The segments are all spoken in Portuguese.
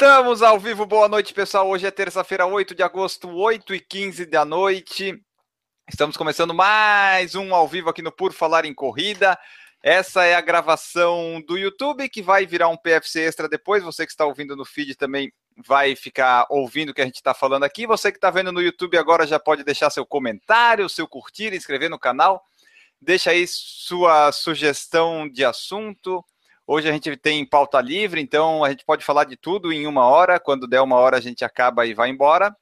Estamos ao vivo, boa noite pessoal. Hoje é terça-feira, 8 de agosto, 8 e 15 da noite. Estamos começando mais um ao vivo aqui no Por Falar em Corrida. Essa é a gravação do YouTube que vai virar um PFC extra depois. Você que está ouvindo no feed também vai ficar ouvindo o que a gente está falando aqui. Você que está vendo no YouTube agora já pode deixar seu comentário, seu curtir, inscrever no canal. Deixa aí sua sugestão de assunto. Hoje a gente tem pauta livre, então a gente pode falar de tudo em uma hora. Quando der uma hora, a gente acaba e vai embora.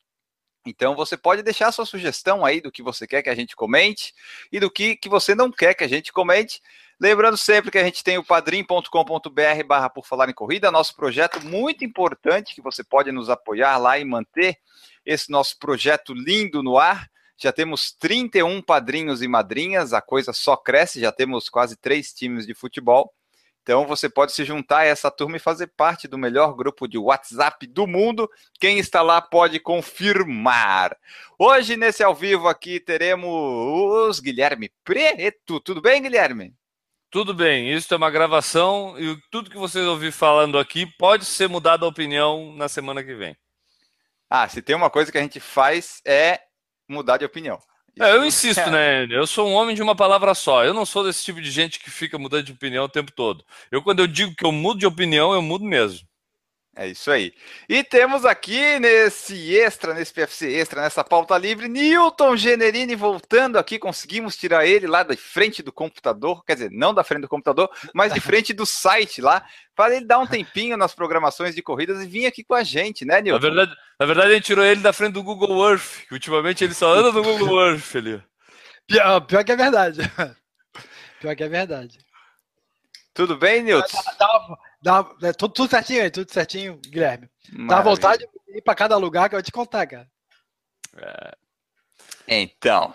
Então você pode deixar sua sugestão aí do que você quer que a gente comente e do que, que você não quer que a gente comente. Lembrando sempre que a gente tem o padrim.com.br barra por falar em corrida, nosso projeto muito importante que você pode nos apoiar lá e manter esse nosso projeto lindo no ar. Já temos 31 padrinhos e madrinhas, a coisa só cresce, já temos quase três times de futebol. Então você pode se juntar a essa turma e fazer parte do melhor grupo de WhatsApp do mundo. Quem está lá pode confirmar. Hoje, nesse ao vivo aqui, teremos Guilherme Preto. Tudo bem, Guilherme? Tudo bem, isso é uma gravação e tudo que vocês ouvirem falando aqui pode ser mudado a opinião na semana que vem. Ah, se tem uma coisa que a gente faz é mudar de opinião. É, eu insisto, né? Eu sou um homem de uma palavra só. Eu não sou desse tipo de gente que fica mudando de opinião o tempo todo. Eu, quando eu digo que eu mudo de opinião, eu mudo mesmo. É isso aí. E temos aqui nesse extra, nesse PFC extra, nessa pauta livre, Newton Generini voltando aqui. Conseguimos tirar ele lá da frente do computador, quer dizer, não da frente do computador, mas de frente do site lá, para ele dar um tempinho nas programações de corridas e vir aqui com a gente, né, Newton? Na verdade, na verdade a gente tirou ele da frente do Google Earth, que ultimamente ele só anda no Google Earth ali. Pior, pior que é verdade. Pior que é verdade. Tudo bem, Nilton? Dá, dá, dá, tudo, tudo certinho aí, tudo certinho, Guilherme. Maravilha. Dá vontade de ir para cada lugar que eu vou te contar, cara. É. Então.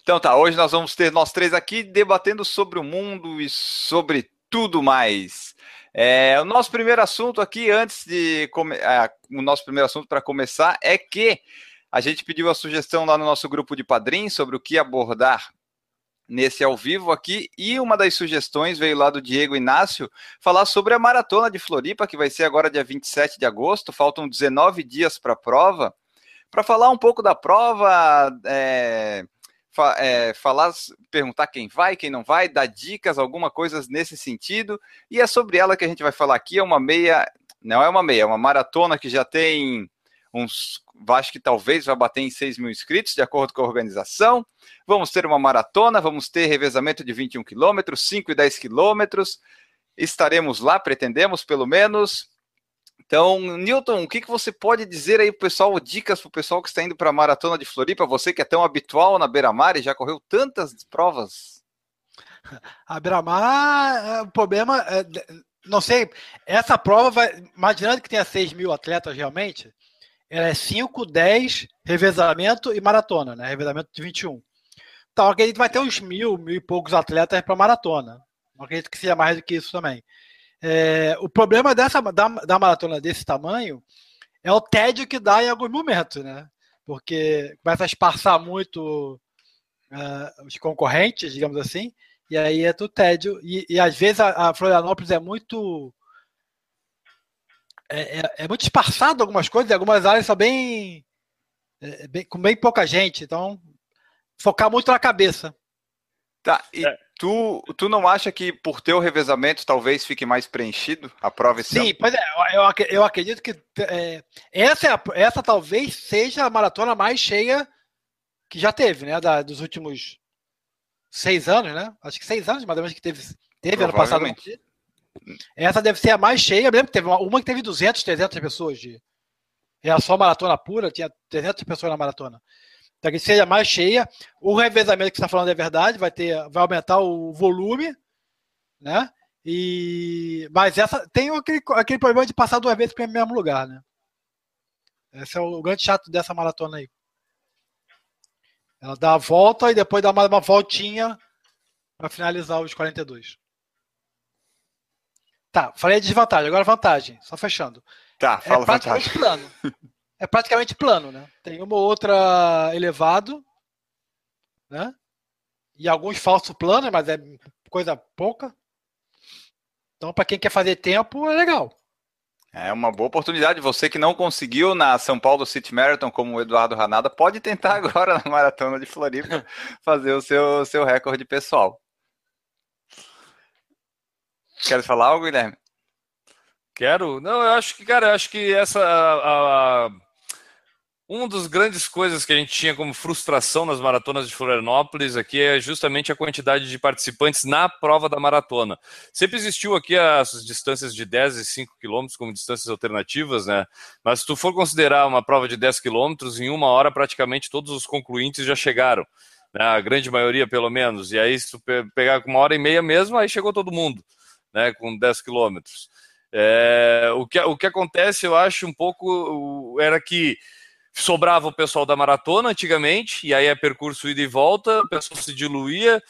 Então tá, hoje nós vamos ter nós três aqui debatendo sobre o mundo e sobre tudo mais. É, o nosso primeiro assunto aqui, antes de é, o nosso primeiro assunto para começar, é que a gente pediu a sugestão lá no nosso grupo de padrinhos sobre o que abordar nesse ao vivo aqui. E uma das sugestões veio lá do Diego Inácio falar sobre a maratona de Floripa, que vai ser agora dia 27 de agosto. Faltam 19 dias para a prova. Para falar um pouco da prova, é, fa é, falar, perguntar quem vai, quem não vai, dar dicas, alguma coisa nesse sentido. E é sobre ela que a gente vai falar aqui. É uma meia, não é uma meia, é uma maratona que já tem uns acho que talvez vai bater em 6 mil inscritos, de acordo com a organização. Vamos ter uma maratona, vamos ter revezamento de 21 quilômetros, 5 e 10 quilômetros. Estaremos lá, pretendemos, pelo menos. Então, Newton, o que, que você pode dizer aí, pessoal, dicas para o pessoal que está indo para a Maratona de Floripa, você que é tão habitual na Beira-Mar e já correu tantas provas? A Beira-Mar, o problema, é, não sei, essa prova vai, imaginando que tenha 6 mil atletas realmente, é 5, 10, revezamento e maratona, né? Revezamento de 21. Então, acredito que vai ter uns mil, mil e poucos atletas para maratona. Não acredito que seja mais do que isso também. É, o problema dessa, da, da maratona desse tamanho é o tédio que dá em alguns momentos, né? Porque começa a espaçar muito uh, os concorrentes, digamos assim, e aí é do tédio. E, e às vezes a, a Florianópolis é muito é, é, é, muito espaçado algumas coisas, e algumas áreas são bem, é, bem, com bem pouca gente, então focar muito na cabeça. Tá, e é. tu, tu não acha que por ter o revezamento talvez fique mais preenchido a prova esse Sim, ano? pois é, eu, eu acredito que é, essa, é a, essa talvez seja a maratona mais cheia que já teve, né, da, dos últimos seis anos, né? Acho que seis anos, ou menos, que teve, teve ano passado. Essa deve ser a mais cheia. Eu lembro que teve uma, uma que teve 200, 300 pessoas. De, era só maratona pura, tinha 300 pessoas na maratona. Então, que seja mais cheia. O revezamento que você está falando é verdade, vai, ter, vai aumentar o volume, né? E, mas essa tem aquele, aquele problema de passar duas vezes para o mesmo lugar, né? Esse é o grande chato dessa maratona aí. Ela dá a volta e depois dá uma voltinha para finalizar os 42. Tá, falei a desvantagem, agora vantagem, só fechando. Tá, fala é praticamente vantagem. plano. É praticamente plano, né? Tem uma ou outra elevado, né? E alguns falsos planos, mas é coisa pouca. Então, para quem quer fazer tempo, é legal. É uma boa oportunidade. Você que não conseguiu na São Paulo City Marathon, como o Eduardo Ranada, pode tentar agora na Maratona de Floripa fazer o seu, seu recorde pessoal. Quer falar algo, Guilherme? Quero. Não, eu acho que, cara, eu acho que essa. A, a, uma das grandes coisas que a gente tinha como frustração nas maratonas de Florianópolis aqui é justamente a quantidade de participantes na prova da maratona. Sempre existiu aqui as distâncias de 10 e 5 quilômetros como distâncias alternativas, né? Mas se tu for considerar uma prova de 10 quilômetros, em uma hora praticamente todos os concluintes já chegaram. Né? A grande maioria, pelo menos. E aí, se tu pegar com uma hora e meia mesmo, aí chegou todo mundo, né? Com 10 quilômetros. É, o, que, o que acontece, eu acho, um pouco era que sobrava o pessoal da maratona antigamente, e aí é percurso ida e volta, o pessoal se diluía.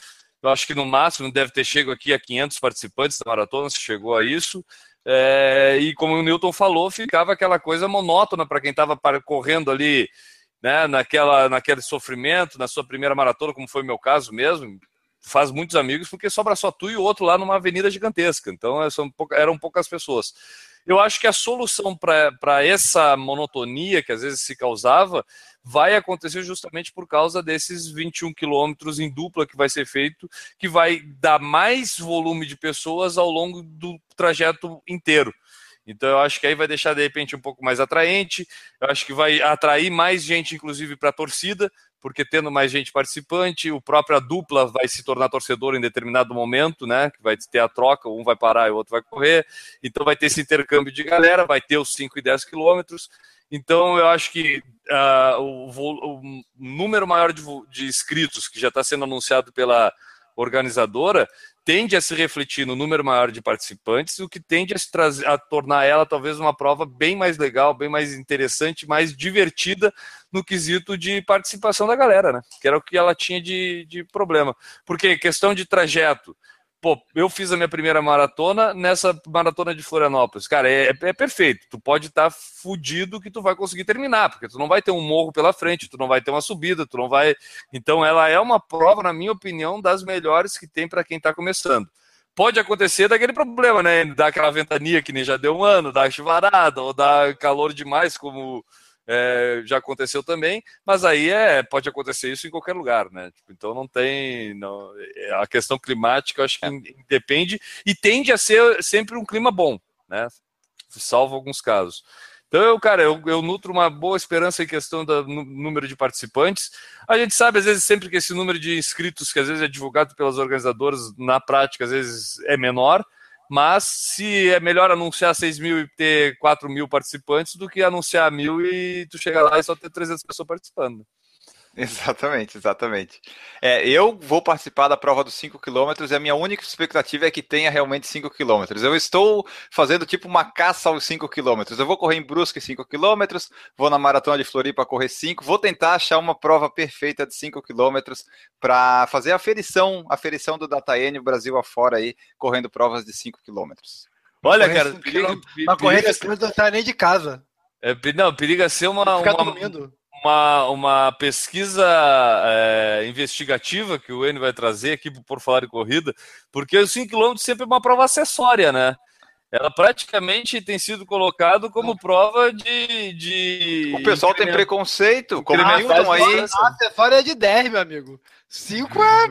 Eu acho que no máximo deve ter chegado aqui a 500 participantes da maratona, se chegou a isso. É, e como o Newton falou, ficava aquela coisa monótona para quem estava correndo ali, né, naquela, naquele sofrimento, na sua primeira maratona, como foi o meu caso mesmo. Faz muitos amigos porque sobra só tu e o outro lá numa avenida gigantesca. Então são, eram poucas pessoas. Eu acho que a solução para essa monotonia que às vezes se causava vai acontecer justamente por causa desses 21 quilômetros em dupla que vai ser feito, que vai dar mais volume de pessoas ao longo do trajeto inteiro. Então eu acho que aí vai deixar de repente um pouco mais atraente, eu acho que vai atrair mais gente, inclusive, para a torcida, porque tendo mais gente participante, o próprio dupla vai se tornar torcedor em determinado momento, né? Que vai ter a troca, um vai parar e o outro vai correr. Então vai ter esse intercâmbio de galera, vai ter os 5 e 10 quilômetros. Então eu acho que uh, o, o, número maior de, de inscritos que já está sendo anunciado pela organizadora tende a se refletir no número maior de participantes, o que tende a, se trazer, a tornar ela talvez uma prova bem mais legal, bem mais interessante, mais divertida no quesito de participação da galera, né? Que era o que ela tinha de, de problema. Porque questão de trajeto, pô, eu fiz a minha primeira maratona nessa maratona de Florianópolis. Cara, é, é perfeito. Tu pode estar tá fudido que tu vai conseguir terminar, porque tu não vai ter um morro pela frente, tu não vai ter uma subida, tu não vai. Então, ela é uma prova, na minha opinião, das melhores que tem para quem está começando. Pode acontecer daquele problema, né? Dar aquela ventania que nem já deu um ano, dar chuvarada, ou dar calor demais, como é, já aconteceu também, mas aí é, pode acontecer isso em qualquer lugar, né? Tipo, então não tem. Não, é, a questão climática acho que é. depende e tende a ser sempre um clima bom, né? Salvo alguns casos. Então, eu, cara, eu, eu nutro uma boa esperança em questão do número de participantes. A gente sabe, às vezes, sempre que esse número de inscritos, que às vezes é divulgado pelas organizadoras, na prática, às vezes é menor mas se é melhor anunciar 6 mil e ter 4 mil participantes do que anunciar mil e tu chegar lá e só ter 300 pessoas participando. Exatamente, exatamente. É, eu vou participar da prova dos 5 km e a minha única expectativa é que tenha realmente 5 km. Eu estou fazendo tipo uma caça aos 5 km. Eu vou correr em Brusque 5 km, vou na Maratona de Floripa correr 5, vou tentar achar uma prova perfeita de 5 km para fazer a ferição, a ferição do DataN Brasil afora aí, correndo provas de 5 km. Olha, cara, uma corrida que não sai nem de casa. É, não, periga ser uma, uma, uma, uma pesquisa é, investigativa que o N vai trazer aqui por falar em corrida, porque os 5 km sempre é uma prova acessória, né? Ela praticamente tem sido colocado como prova de. de o pessoal tem preconceito, como ah, Newton aí. A acessória é de 10, meu amigo. 5 é.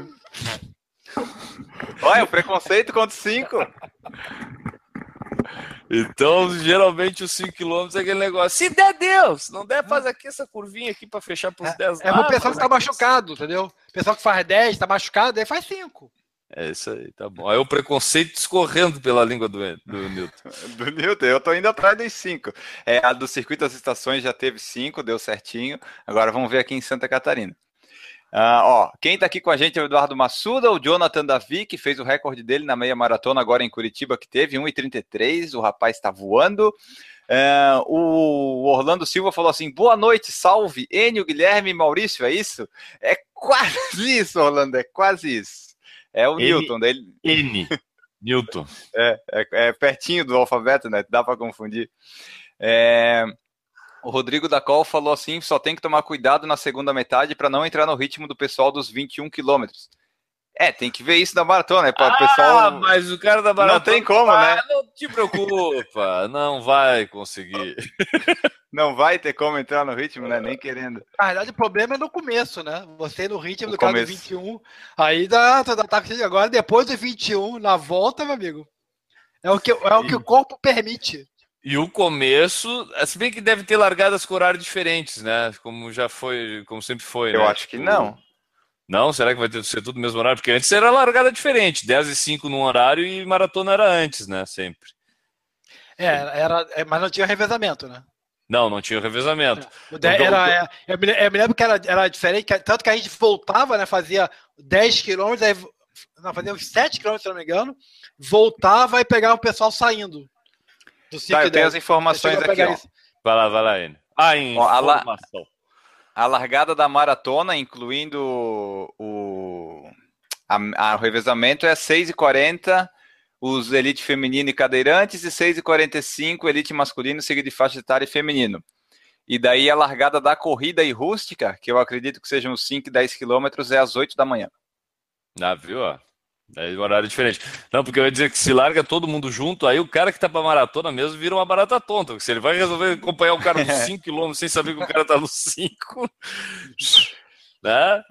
Olha, o preconceito contra 5. Então, geralmente os 5 km é aquele negócio. Se der, Deus! Não der, faz aqui essa curvinha aqui para fechar para os 10 É, é o pessoal que tá machucado, entendeu? O pessoal que faz 10, tá machucado, aí faz 5. É isso aí, tá bom. Aí o preconceito escorrendo pela língua do, do Newton. do Newton, eu tô indo atrás dos 5. É, a do Circuito das Estações já teve 5, deu certinho. Agora vamos ver aqui em Santa Catarina. Uh, ó, quem está aqui com a gente é o Eduardo Massuda, o Jonathan Davi, que fez o recorde dele na meia maratona agora em Curitiba, que teve 1,33. O rapaz está voando. Uh, o Orlando Silva falou assim: boa noite, salve, Enio, Guilherme Maurício, é isso? É quase isso, Orlando, é quase isso. É o N, Newton dele. N. Newton. É, é, é, pertinho do alfabeto, né? Dá para confundir. É, o Rodrigo da Col falou assim: só tem que tomar cuidado na segunda metade para não entrar no ritmo do pessoal dos 21 quilômetros. É, tem que ver isso da maratona, né? Para ah, pessoal. mas o cara da maratona. Não tem como, né? Não te preocupa, não vai conseguir. Não vai ter como entrar no ritmo, né? Nem querendo. Na verdade, o problema é no começo, né? Você no ritmo No do cara do começo. 21. Aí dá, dá, dá agora, depois do 21, na volta, meu amigo. É o que, é o, que o corpo permite. E o começo, se bem que deve ter largadas com horários diferentes, né? Como já foi, como sempre foi. Eu né? acho que não. Não? Será que vai ter, ser tudo no mesmo horário? Porque antes era largada diferente, 10 e 5 num horário e maratona era antes, né? Sempre. É, era, é, mas não tinha revezamento, né? Não, não tinha revezamento. O de- Então, era, é, eu, me, eu me lembro que era, era diferente, que- tanto que a gente voltava, né? Fazia 10 quilômetros, aí, não, fazia uns 7 quilômetros, se não me engano, voltava e pegava o pessoal saindo. Do 5 Tá, e eu tenho 10. as informações aqui, ó. isso. Vai lá, vai lá, N. Ah, em Ó, a la- informação. A largada da maratona, incluindo o, a, a- o revezamento, é 6h40, os elite feminino e cadeirantes, e 6h45, elite masculino, seguido de faixa etária e feminino. E daí a largada da corrida e rústica, que eu acredito que sejam uns 5 e 10 quilômetros, é às 8 da manhã. Ah, viu? ó? É um horário diferente. Não, porque eu ia dizer que se larga todo mundo junto, aí o cara que tá pra maratona mesmo vira uma barata tonta. porque Se ele vai resolver acompanhar o cara nos 5 km sem saber que o cara tá nos 5. Né?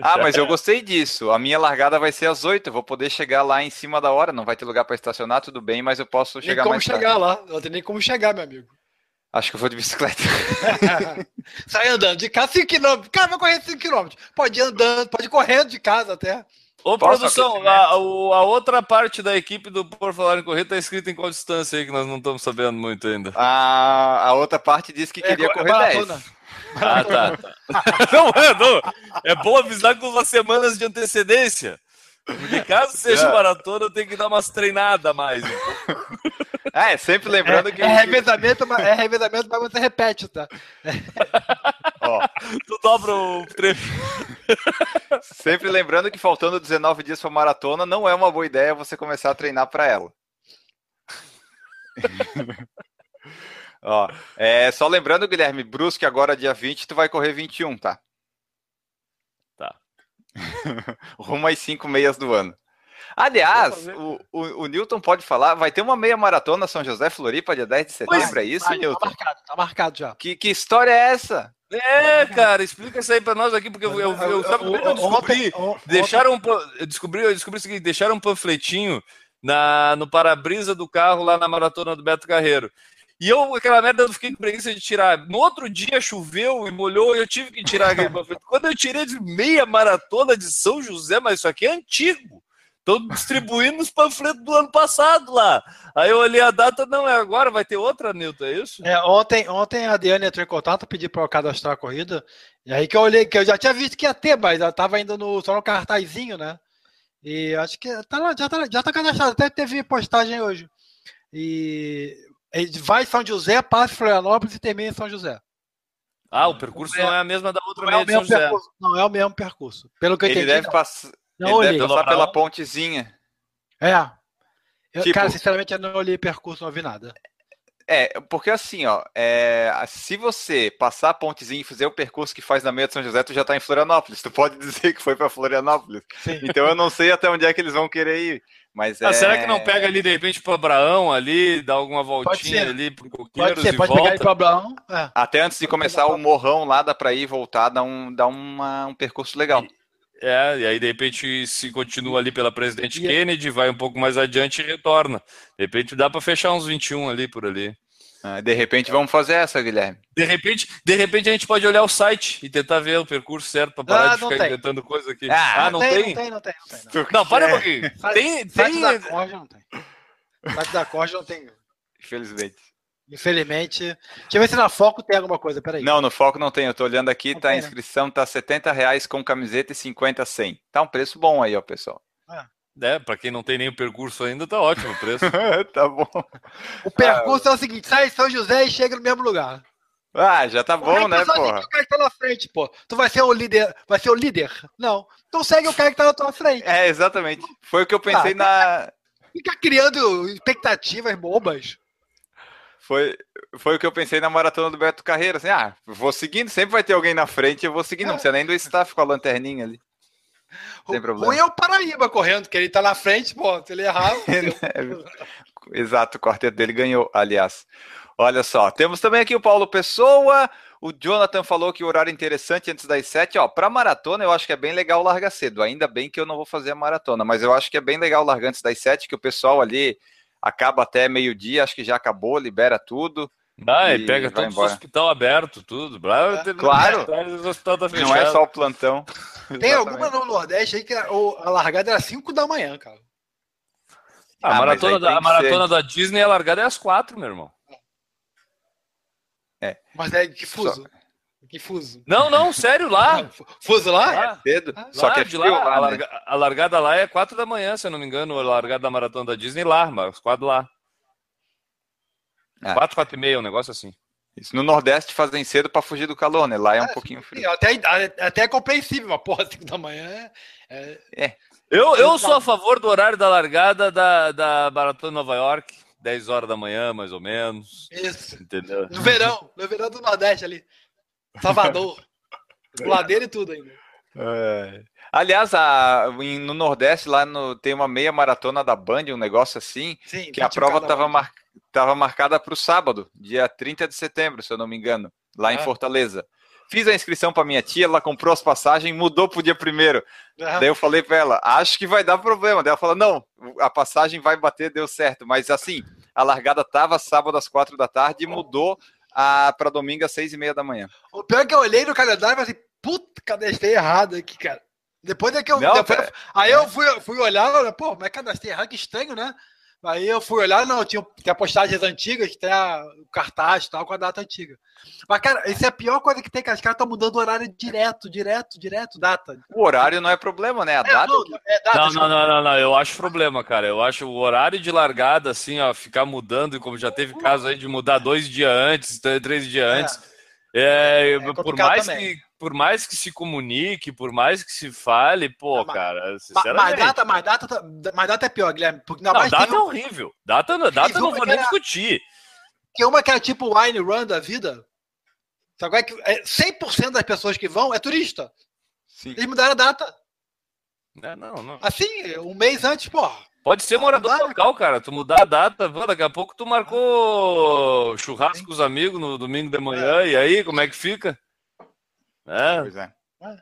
Ah, mas eu gostei disso. A minha largada vai ser às 8, eu vou poder chegar lá em cima da hora, não vai ter lugar para estacionar, tudo bem, mas eu posso Nem chegar como mais chegar tarde. lá. Não tem nem como chegar, meu amigo. Acho que eu vou de bicicleta. Sai andando de casa 5km. Cara, vai correr 5km. Pode ir andando, pode ir correndo de casa até. Ô, Posso produção, a, o- a outra parte da equipe do Por Falar em Corrida tá escrita em qual distância aí que nós não estamos sabendo muito ainda. A, a outra parte disse que queria É, correr maratona. 10. Ah, tá. tá. Não, é, não. É bom avisar com umas semanas de antecedência. Porque caso seja É. maratona, eu tenho que dar umas treinadas a mais. É, sempre lembrando que. É, é revezamento, mas é revezamento, mas você repete, tá? ó, Tu dobra o treino. sempre lembrando que faltando 19 dias para maratona, não é uma boa ideia você começar a treinar para ela. ó, é, só lembrando, Guilherme, Brusque agora dia 20, tu vai correr 21, tá? Tá. Rumo às 5 meias do ano. Aliás, o, o, o Newton pode falar, vai ter uma meia maratona São José Floripa dia 10 de setembro, é isso, Vai, Newton? Tá marcado, tá marcado já. Que, que história é essa? É, cara, explica isso aí pra nós aqui, porque eu, eu, eu, sabe como é que eu descobri? Deixaram um, eu descobri, eu descobri o seguinte, deixaram um panfletinho na, no para-brisa do carro lá na maratona do Beto Carreiro. E eu, aquela merda, eu fiquei com preguiça de tirar. No outro dia choveu e molhou e eu tive que tirar aquele panfleto. Quando eu tirei de meia maratona de São José, mas isso aqui é antigo. Estão distribuindo os panfletos do ano passado lá. Aí eu olhei a data, não, é agora, vai ter outra, Nilton, é isso? É, ontem, ontem a Diane entrou em contato, pediu para eu cadastrar a corrida. E aí que eu olhei, que eu já tinha visto que ia ter, mas ela tava indo no, só no cartazinho, né? E acho que tá lá, já, tá, já tá cadastrado, até teve postagem hoje. E vai em São José, passa em Florianópolis e termina em São José. Ah, o percurso não é a mesma da outra Não é meia o de São mesmo José. percurso. Não é o mesmo percurso. Pelo que eu Ele entendi. deve, não. pass... Não ele olhei. deve passar pela pontezinha. É. Eu, Tipo- cara, sinceramente, eu não olhei percurso, não vi nada. É, porque assim, ó, é, se você passar a pontezinha e fazer o percurso que faz na meia de São José, tu já tá em Florianópolis. Tu pode dizer que foi para Florianópolis. Sim. Então eu não sei até onde é que eles vão querer ir. Mas Ah, é... será que não pega ali de repente pro Abraão ali, dá alguma voltinha ser. ali pro Pode Coqueiros ser, e pode pegar volta? ele pro Abraão. É. Até antes de começar o morrão lá, dá pra ir e voltar, dá um, dá uma, um percurso legal. É, e aí de repente se continua ali pela Presidente E- Kennedy, vai um pouco mais adiante e retorna. De repente dá para fechar uns 21 ali por ali. Ah, De repente vamos fazer essa, Guilherme. De repente, de repente a gente pode olhar o site e tentar ver o percurso certo para parar Ah, de não ficar tem. inventando coisa aqui. Ah, Ah, não tem? Não tem, não tem, não tem. Não, Não, para um É, pouquinho. Tem, Site tem. da Corja não tem. Site da Corja não tem. Infelizmente. Infelizmente. Deixa eu ver se na Foco tem alguma coisa, peraí. Não, no foco não tem. Eu tô olhando aqui, Não tá a né? inscrição, tá 70 reais com camiseta e 50 sem. Tá um preço bom aí, ó, pessoal. É, para quem não tem nem o percurso ainda, tá ótimo o preço. tá bom. O percurso é o seguinte: sai em São José e chega no mesmo lugar. Ah, já tá bom, Aí, né, porra? O cara que tá na frente, pô. Tu vai ser o líder. Vai ser o líder? Não. Então segue o cara que tá na tua frente. É, exatamente. Foi o que eu pensei Ah, na. Fica criando expectativas bobas. Foi, foi o que eu pensei na maratona do Beto Carreiro. Assim, ah, vou seguindo, sempre vai ter alguém na frente, eu vou seguindo, não precisa nem do staff com a lanterninha ali. Sem problema. ruim é o Paraíba correndo, que ele tá na frente, pô, se ele errar. Exato, o quarteto dele ganhou, aliás. Olha só, temos também aqui o Paulo Pessoa. O Jonathan falou que o horário é interessante antes das sete. Ó, para maratona eu acho que é bem legal largar cedo. Ainda bem que eu não vou fazer a maratona, mas eu acho que é bem legal largar antes das sete, que o pessoal ali acaba até meio-dia, acho que já acabou, libera tudo. Ah, e E pega todo o hospital aberto, tudo. Bravo, É, claro. Tá. Não é só o plantão. Tem Exatamente. alguma no Nordeste aí que a, a largada era 5 da manhã, cara. Ah, a maratona, da, a maratona da Disney, a largada é às quatro, meu irmão. Mas é que fuso. Que fuso. Não, não, sério, lá. Fuso lá? lá. Cedo. Ah, Só lá, que é de frio lá, lá, a, né? larga- a largada lá é quatro da manhã, se eu não me engano, a largada da maratona da Disney lá, mas às quatro lá. Ah. Quatro, quatro e meia, um negócio assim. Isso no Nordeste fazem cedo para fugir do calor, né? Lá é um É, pouquinho frio. Sim, Até, até é compreensível, mas porra, 5 da manhã é. é- Eu, eu sou a favor do horário da largada da, da Maratona Nova York, 10 horas da manhã, mais ou menos. Isso. Entendeu? No verão, no verão do Nordeste ali. Salvador. Ladeira e tudo ainda. É. Aliás, a- no Nordeste, lá no- tem uma meia maratona da Band, um negócio assim, Sim, que a 21 prova estava mar... tava marcada para o sábado, dia 30 de setembro, se eu não me engano, lá em Ah. Fortaleza. Fiz a inscrição para minha tia, ela comprou as passagens, mudou para o dia primeiro. Ah, Daí eu falei para ela, acho que vai dar problema. Daí ela falou, não, a passagem vai bater, deu certo. Mas assim, a largada tava sábado às quatro da tarde e mudou para domingo às seis e meia da manhã. O pior é que eu olhei no calendário e falei assim, puta, cadastrei errado aqui, cara. Depois é que eu. Não, depois- cara, aí eu fui, fui olhar, olha, pô, mas cadastrei errado, que estranho, né? Aí eu fui olhar, não, tinha, tem postagens antigas, tem a, o cartaz e tal, com a data antiga. Mas, cara, isso é a pior coisa que tem, cara. Os caras estão mudando o horário direto, direto, direto, data. O horário não é problema, né? A É, data não, é data. Não, não, não, não, não, eu acho problema, cara. Eu acho o horário de largada, assim, ó, ficar mudando, e como já teve caso aí de mudar dois dias antes, três dias antes. É, por, complicado mais também. que, por mais que se comunique, por mais que se fale, pô, mas- cara, Ma- Mas sinceramente. data, mas data, tá- mas data é pior, Guilherme. Porque Não, data tem é horrível. Data, data não vou que nem era- discutir. Tem uma que é tipo wine run da vida. Sabe qual é que é 100% das pessoas que vão é turista. Sim. Eles mudaram a data. É, não, não. Assim, um mês antes, pô. Pode ser morador Não dá, local, cara. Tu mudar a data, pô, daqui a pouco tu marcou churrasco com os amigos no domingo de manhã, e aí, como é que fica? É, Pois é. É.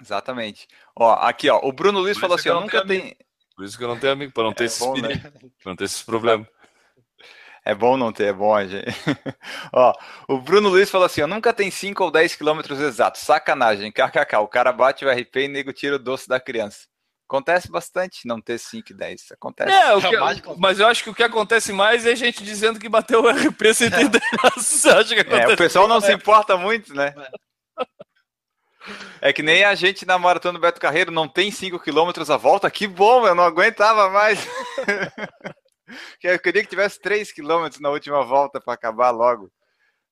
Exatamente. Ó, aqui, ó, o Bruno Luiz falou assim, eu nunca tenho tem... por isso que eu não tenho amigo, pra não ter É esses bom, né? não ter esses problemas. É bom não ter, é bom, gente. ó, o Bruno Luiz falou assim, ó, nunca tem 5 ou 10 quilômetros exatos. Sacanagem, kkk. O cara bate o RP e nego tira o doce da criança. Acontece bastante não ter 5 e 10. Acontece. É, o que- mas eu acho que o que acontece mais é gente dizendo que bateu o RP sem ter. Você acha que É, acontece? o pessoal não se importa muito, né? É que nem a gente na maratona do Beto Carreiro não tem 5 quilômetros a volta. Que bom, eu não aguentava mais. eu queria que tivesse 3 quilômetros na última volta para acabar logo.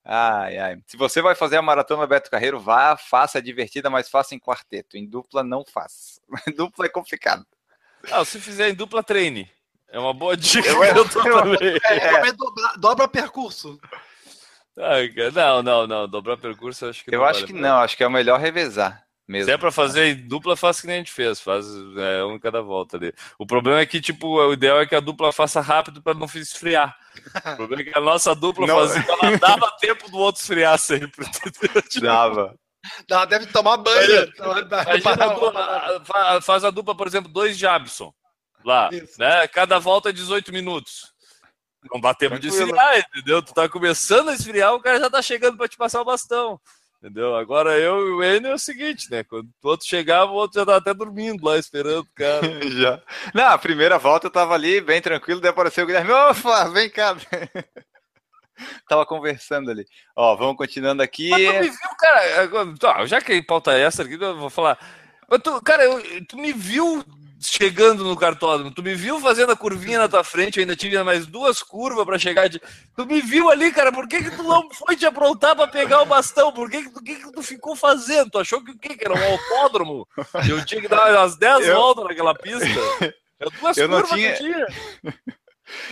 Ai, ai. Se você vai fazer a maratona Beto Carreiro, vá, faça, é divertida, mas faça em quarteto. Em dupla, não faça. Em dupla é complicado. Ah, se fizer em dupla treine. É uma boa dica. Eu- Eu, tô eu- também. É, recomendo dobrar- dobra percurso. Cara, não, não, não. Dobrar percurso eu acho que Eu não acho vale que não, acho que é o melhor revezar mesmo. Se é pra fazer em dupla, faz que nem a gente fez, faz é, um em cada volta ali. O problema é que, tipo, o ideal é que a dupla faça rápido pra não esfriar. O problema é que a nossa dupla Não. fazia, ela dava tempo do outro esfriar sempre. Tipo, Dava. Ela deve tomar banho. Imagina a dupla, fa- faz a dupla, por exemplo, dois Jabson lá, Isso. né? Cada volta é 18 minutos. Não dá tempo de esfriar, entendeu? Tu tá começando a esfriar, o cara já tá chegando pra te passar o bastão. Entendeu? Agora eu e o Enio é o seguinte, né? Quando o outro chegava, o outro já tava até dormindo lá, esperando o cara. Já. Na primeira volta eu tava ali, bem tranquilo, daí apareceu o Guilherme. Opa, vem cá. tava conversando ali. Ó, vamos continuando aqui. Mas tu me viu, cara. tá, já que pauta é essa aqui, eu vou falar. Mas tu, cara, eu- tu me viu chegando no cartódromo, tu me viu fazendo a curvinha na tua frente, eu ainda tive mais duas curvas pra chegar. De... Tu me viu ali, cara, por que, que tu não foi te aprontar pra pegar o bastão? Por que, que, tu- que, que tu ficou fazendo? Tu achou que o quê? Que era um autódromo? Eu tinha que dar umas 10 Eu- voltas naquela pista. É duas Eu não curvas tinha- que tinha.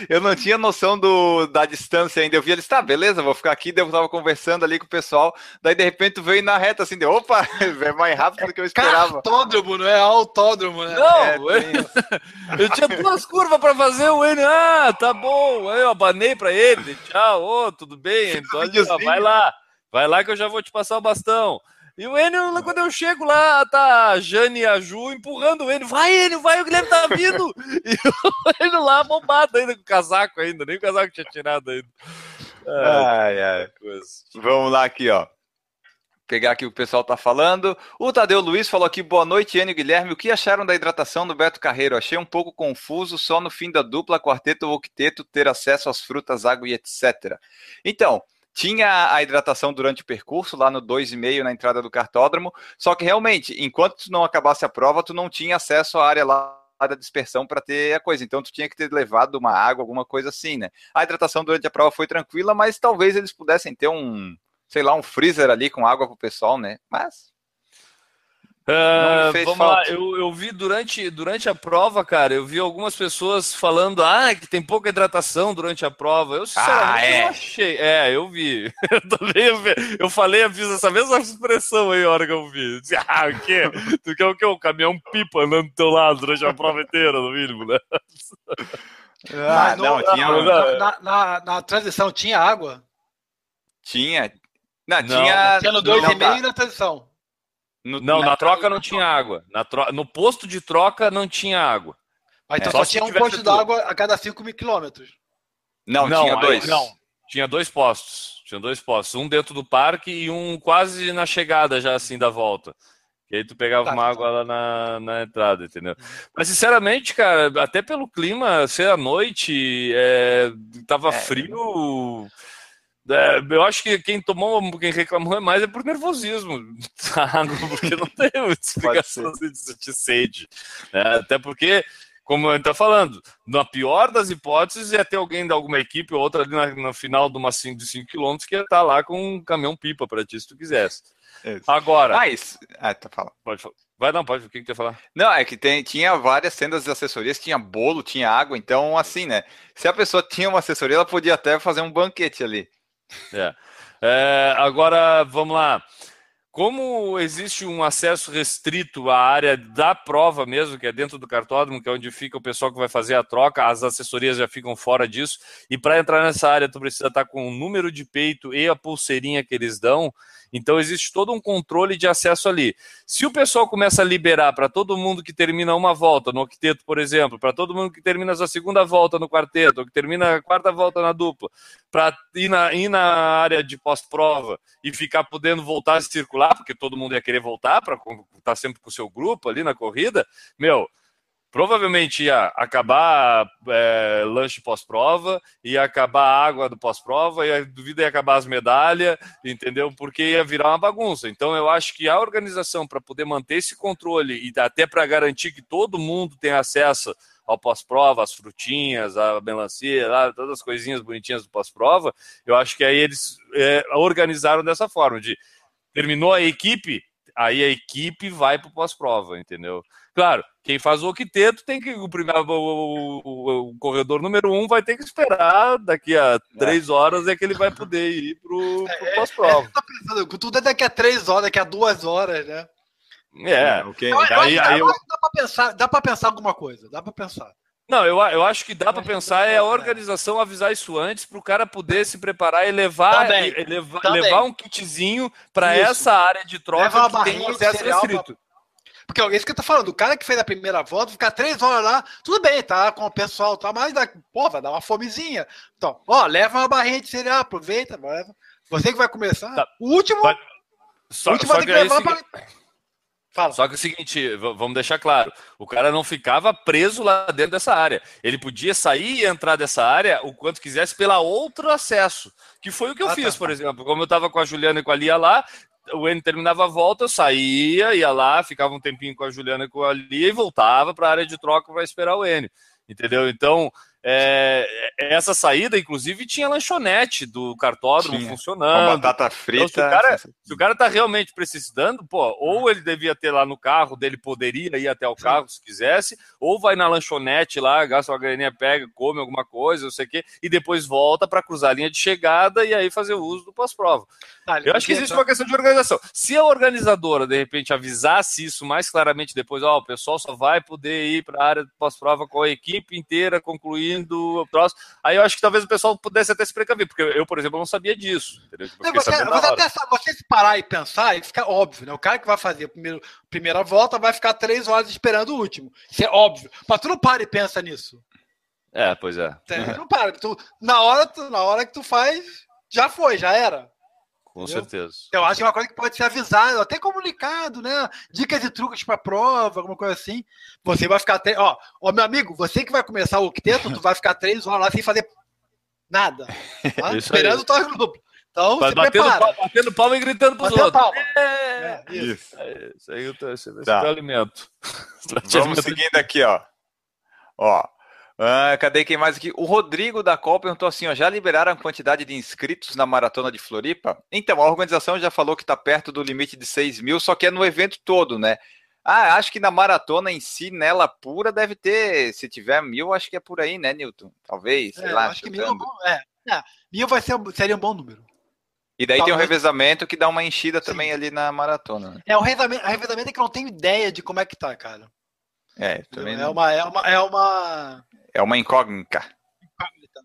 Eu não tinha noção do, da distância ainda. Eu vi eles, tá, beleza, vou ficar aqui. Eu tava conversando ali com o pessoal. Daí, de repente, veio na reta assim, de opa, é mais rápido do que eu esperava. Cartódromo, não é autódromo, né? Não, é, eu tinha duas curvas para fazer. O N, ah, tá bom. Aí eu abanei para ele, tchau, ô, tudo bem. Então, vai lá, vai lá que eu já vou te passar o bastão. E o Enio, quando eu chego lá, tá a Jane e a Ju empurrando o Enio. Vai, Enio, vai, o Guilherme tá vindo! e o Enio lá bombado ainda, com o casaco ainda, nem o casaco tinha tirado ainda. Ai, ai. Vamos lá aqui, ó. Pegar aqui o que o pessoal tá falando. O Tadeu Luiz falou aqui, boa noite, Enio e Guilherme. O que acharam da hidratação do Beto Carreiro? Achei um pouco confuso só no fim da dupla, quarteto ou octeto, ter acesso às frutas, água e etc. Então, tinha a hidratação durante o percurso, lá no 2,5 na entrada do cartódromo, só que realmente, enquanto tu não acabasse a prova, tu não tinha acesso à área lá da dispersão para ter a coisa. Então tu tinha que ter levado uma água, alguma coisa assim, né? A hidratação durante a prova foi tranquila, mas talvez eles pudessem ter um, sei lá, um freezer ali com água pro pessoal, né? Mas Uh, vamos falta. lá, eu, eu vi durante, durante a prova, cara, eu vi algumas pessoas falando ah, que tem pouca hidratação durante a prova. Eu sinceramente ah, é. não achei. É, eu vi. Eu, também, eu, eu falei, eu fiz essa mesma expressão aí a hora que eu vi. Disse, ah, o quê? Tu quer o quê? Um caminhão pipa andando do teu lado durante a prova inteira, no mínimo, né? Ah, não, não, tinha... na, na, na, na transição tinha água? Tinha. Não, não tinha. Tinha no 2,5 tá. e na transição. No, não, na, na troca não tinha água. Na tro... No posto de troca não tinha água. Mas então é, só, só tinha um posto d'água a cada 5 mil quilômetros. Não, não, tinha dois. Aí, não, tinha dois postos. Tinha dois postos. Um dentro do parque e um quase na chegada já assim da volta. E aí tu pegava tá, uma água lá na, na entrada, entendeu? Mas sinceramente, cara, até pelo clima ser à noite, é, tava é, frio. É, eu acho que quem tomou, quem reclamou mais é por nervosismo porque não tem explicação de sede. Né? Até porque, como gente está falando, na pior das hipóteses, ia ter alguém de alguma equipe ou outra ali na, no final de uma 5 de 5 km que ia estar tá lá com um caminhão pipa para ti se tu quisesse. Isso. Agora. Ah, isso. Ah, tá falando. Pode falar. Vai não, pode, o que, que tu ia falar? Não, é que tem, tinha várias tendas de assessorias, tinha bolo, tinha água, então assim, né? Se a pessoa tinha uma assessoria, ela podia até fazer um banquete ali. É. É, agora, vamos lá. Como existe um acesso restrito à área da prova mesmo, que é dentro do cartódromo, que é onde fica o pessoal que vai fazer a troca, as assessorias já ficam fora disso. E para entrar nessa área, tu precisa estar com o número de peito e a pulseirinha que eles dão. Então existe todo um controle de acesso ali. Se o pessoal começa a liberar para todo mundo que termina uma volta no octeto, por exemplo, para todo mundo que termina a segunda volta no quarteto, ou que termina a quarta volta na dupla, para ir na, ir na área de pós-prova e ficar podendo voltar a circular, porque todo mundo ia querer voltar para estar tá sempre com o seu grupo ali na corrida, meu, provavelmente ia acabar é, lanche pós-prova, ia acabar a água do pós-prova, e duvido ia acabar as medalhas, entendeu? Porque ia virar uma bagunça. Então eu acho que a organização para poder manter esse controle e até para garantir que todo mundo tenha acesso ao pós-prova, as frutinhas, a melancia, lá, todas as coisinhas bonitinhas do pós-prova, eu acho que aí eles é, organizaram dessa forma, de terminou a equipe, aí a equipe vai para o pós-prova, entendeu? Claro, quem faz o octeto tem que. O, primeiro, o, o, o, corredor número um vai ter que esperar daqui a três horas é que ele vai poder ir pro, pro é, pós-prova. É, é, tudo é daqui a três horas, daqui a duas horas, né? É, ok. Eu, aí, aí, eu... Dá para pensar, dá para pensar alguma coisa, dá para pensar. Não, eu, eu acho que dá para pensar é a organização avisar isso antes para o cara poder se preparar e levar, e, levar, levar um kitzinho para essa área de troca que tem acesso restrito. Porque é isso que eu tô falando, o cara que fez a primeira volta, ficar três horas lá, tudo bem, tá com o pessoal, tá, mas pô, vai dar uma fomezinha. Então, ó, leva uma barrinha de cereal, aproveita, leva. Você que vai começar. Tá. O último. Vai... Só, o último só vai ter que, levar seguinte... Fala. Só que é o seguinte, vamos deixar claro, o cara não ficava preso lá dentro dessa área. Ele podia sair e entrar dessa área o quanto quisesse pela outro acesso, que foi o que eu ah, fiz, tá. por exemplo. Como eu estava com a Juliana e com a Lia lá, o N terminava a volta, eu saía, ia lá, ficava um tempinho com a Juliana e com a Lia e voltava para a área de troca para esperar o N. Entendeu? Então, é, essa saída, inclusive, tinha lanchonete do cartódromo tinha. funcionando. Com batata frita. Então, se, o cara, se o cara tá realmente precisando, pô, ou ele devia ter lá no carro dele, poderia ir até o carro se quisesse, ou vai na lanchonete lá, gasta uma graninha, pega, come alguma coisa, não sei o quê, e depois volta para cruzar a linha de chegada e aí fazer o uso do pós-prova. Ah, Eu acho que existe uma questão de organização. Se a organizadora, de repente, avisasse isso mais claramente depois, ó, oh, o pessoal só vai poder ir para a área de pós-prova com a equipe inteira concluindo o próximo, aí eu acho que talvez o pessoal pudesse até se precaver, porque eu, por exemplo, não sabia disso. Tipo, você, você até você se parar e pensar, e fica óbvio, né? O cara que vai fazer a primeiro, primeira volta vai ficar três horas esperando o último. Isso é óbvio. Mas tu não para e pensa nisso. É, pois é. não para. Tu, na, hora, tu, na hora que tu faz, já foi, já era. Com Entendeu? certeza. Eu acho que é uma coisa que pode ser avisada, até comunicado, né? Dicas e truques para prova, alguma coisa assim. Você vai ficar. Tre... Ó, ó, meu amigo, você que vai começar o octeto, tu vai ficar três horas lá sem fazer nada. Tá? esperando o grupo. Então, vai se batendo, prepara. batendo palma e gritando pros batendo outros. Palma. É, é, isso. É, isso aí esse tá. é o alimento. Vamos seguindo aqui, ó. Ó, ah, cadê quem mais aqui? O Rodrigo da Col perguntou assim: ó, já liberaram a quantidade de inscritos na maratona de Floripa? Então, a organização já falou que está perto do limite de 6 mil, só que é no evento todo, né? Ah, acho que na maratona em si, nela pura, deve ter. Se tiver mil, acho que é por aí, né, Newton? Talvez, sei é, lá. Acho que mil, é, bom, é, é, mil vai ser, seria um bom número. E daí Talvez. tem o revezamento que dá uma enchida Sim. também ali na maratona. Né? É, o revezamento, o revezamento é que eu não tenho ideia de como é que tá, cara. É, também. É, uma, é, uma, é uma é uma incógnita. Incógnita.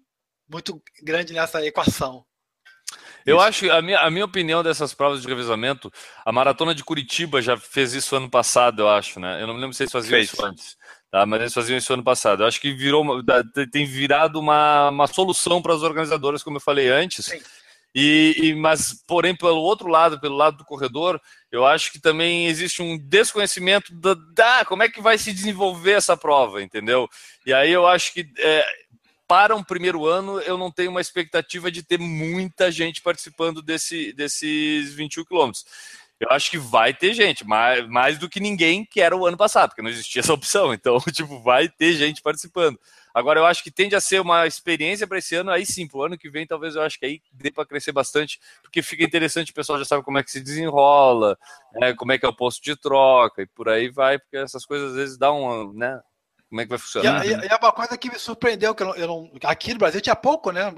Muito grande nessa equação. Eu isso. acho, a minha, a minha opinião dessas provas de revezamento, a maratona de Curitiba já fez isso ano passado, eu acho, né? Eu não me lembro se eles faziam fez. isso antes, tá? mas eles faziam isso ano passado. Eu acho que virou, tem virado uma, uma solução para as organizadoras, como eu falei antes. Sim. E, e, mas, porém, pelo outro lado, pelo lado do corredor, eu acho que também existe um desconhecimento da, da como é que vai se desenvolver essa prova, entendeu? E aí eu acho que é, para um primeiro ano eu não tenho uma expectativa de ter muita gente participando desse, desses 21 quilômetros. Eu acho que vai ter gente, mais, mais do que ninguém que era o ano passado, porque não existia essa opção. Então, tipo, vai ter gente participando. Agora, eu acho que tende a ser uma experiência para esse ano, aí sim, para o ano que vem, talvez eu acho que aí dê para crescer bastante, porque fica interessante, o pessoal já sabe como é que se desenrola, né, como é que é o posto de troca, e por aí vai, porque essas coisas às vezes dão, né, como é que vai funcionar? E, e, e é uma coisa que me surpreendeu, que eu não, eu não, aqui no Brasil tinha pouco, né?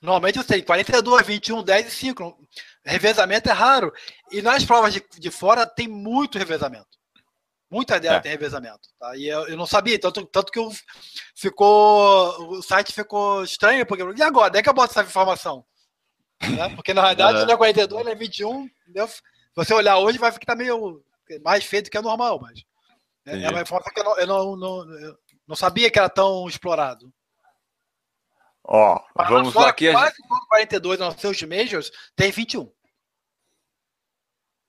Normalmente eu sei, 42, 21, 10 e 5. Revezamento é raro. E nas provas de, de fora tem muito revezamento. Muita ideia é. tem revezamento. Tá? E eu, eu, não sabia, tanto, tanto que eu, ficou. O site ficou estranho, porque. E agora? Onde é que eu boto essa informação? Né? Porque na realidade é. não é 42, é 21. Entendeu? Se você olhar hoje, vai ficar meio mais feio do que é normal, mas. É, é uma informação que eu, não, eu não, não, eu não sabia que era tão explorado. Ó, vamos lá aqui. Quase gente... 42 nos seus majors tem 21.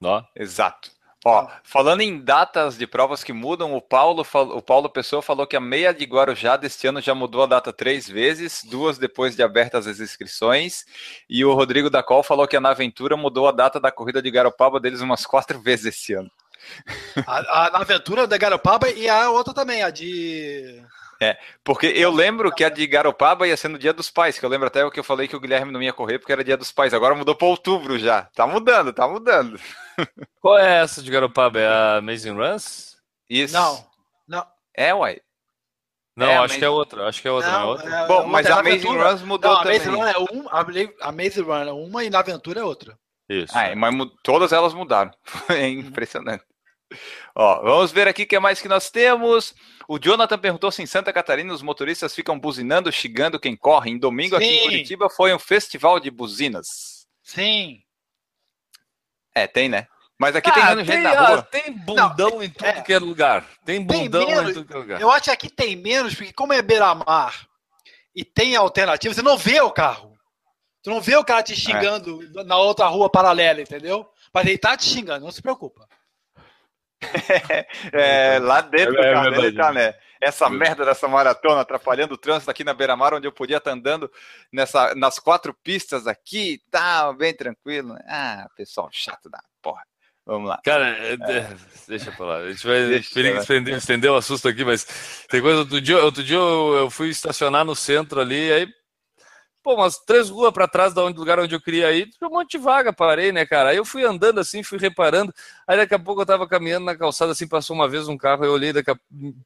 Ó, exato. Ó, falando em datas de provas que mudam, o Paulo, o Paulo Pessoa falou que a meia de Guarujá deste ano já mudou a data três vezes, duas depois de abertas as inscrições, e o Rodrigo da Col falou que a Naventura mudou a data da corrida de Garopaba deles umas quatro vezes esse ano. A, a Naventura da Garopaba e a outra também, a de é, porque eu lembro que a de Garopaba ia ser no dia dos pais, que eu lembro até o que eu falei que o Guilherme não ia correr porque era dia dos pais. Agora mudou para outubro já. Tá mudando, tá mudando. Qual é essa de Garopaba? É a Amazing Runs? Isso. Não, não. É, uai. Não, é, acho que é outra. Acho que é outra, não, não é outra. É, Bom, mas a Amazing Runs mudou não, a também. Run é um, a Amazing Run é uma e na Aventura é outra. Isso. Ah, é, mas todas elas mudaram. É impressionante. Ó, vamos ver aqui o que mais que nós temos. O Jonathan perguntou se em Santa Catarina os motoristas ficam buzinando, xingando quem corre. Em domingo Sim. aqui em Curitiba foi um festival de buzinas. Sim. É, tem, né? Mas aqui ah, tem menos gente na rua. Tem bundão Não, em tudo é, que é lugar. Tem bundão tem menos, em tudo que é lugar. Eu acho que aqui tem menos, porque como é beira-mar e tem alternativa, você não vê o carro. Tu não vê o cara te xingando é. na outra rua paralela, entendeu? Mas ele tá te xingando, não se preocupa. é, lá dentro é, do carro dele tá, né? Essa merda dessa maratona atrapalhando o trânsito aqui na beira-mar, onde eu podia estar andando nessa, nas quatro pistas aqui, tá bem tranquilo. Ah, pessoal chato da porra. Vamos lá. Cara, é. é. deixa pra lá. A gente vai deixa, estender, estender o assusto aqui, mas tem coisa. Outro dia, outro dia eu, eu fui estacionar no centro ali, aí pô, umas três ruas para trás do lugar onde eu queria ir, tinha um monte de vaga, parei, né, cara? Aí eu fui andando assim, fui reparando, aí daqui a pouco eu tava caminhando na calçada, assim, passou uma vez um carro, eu olhei, daqui a...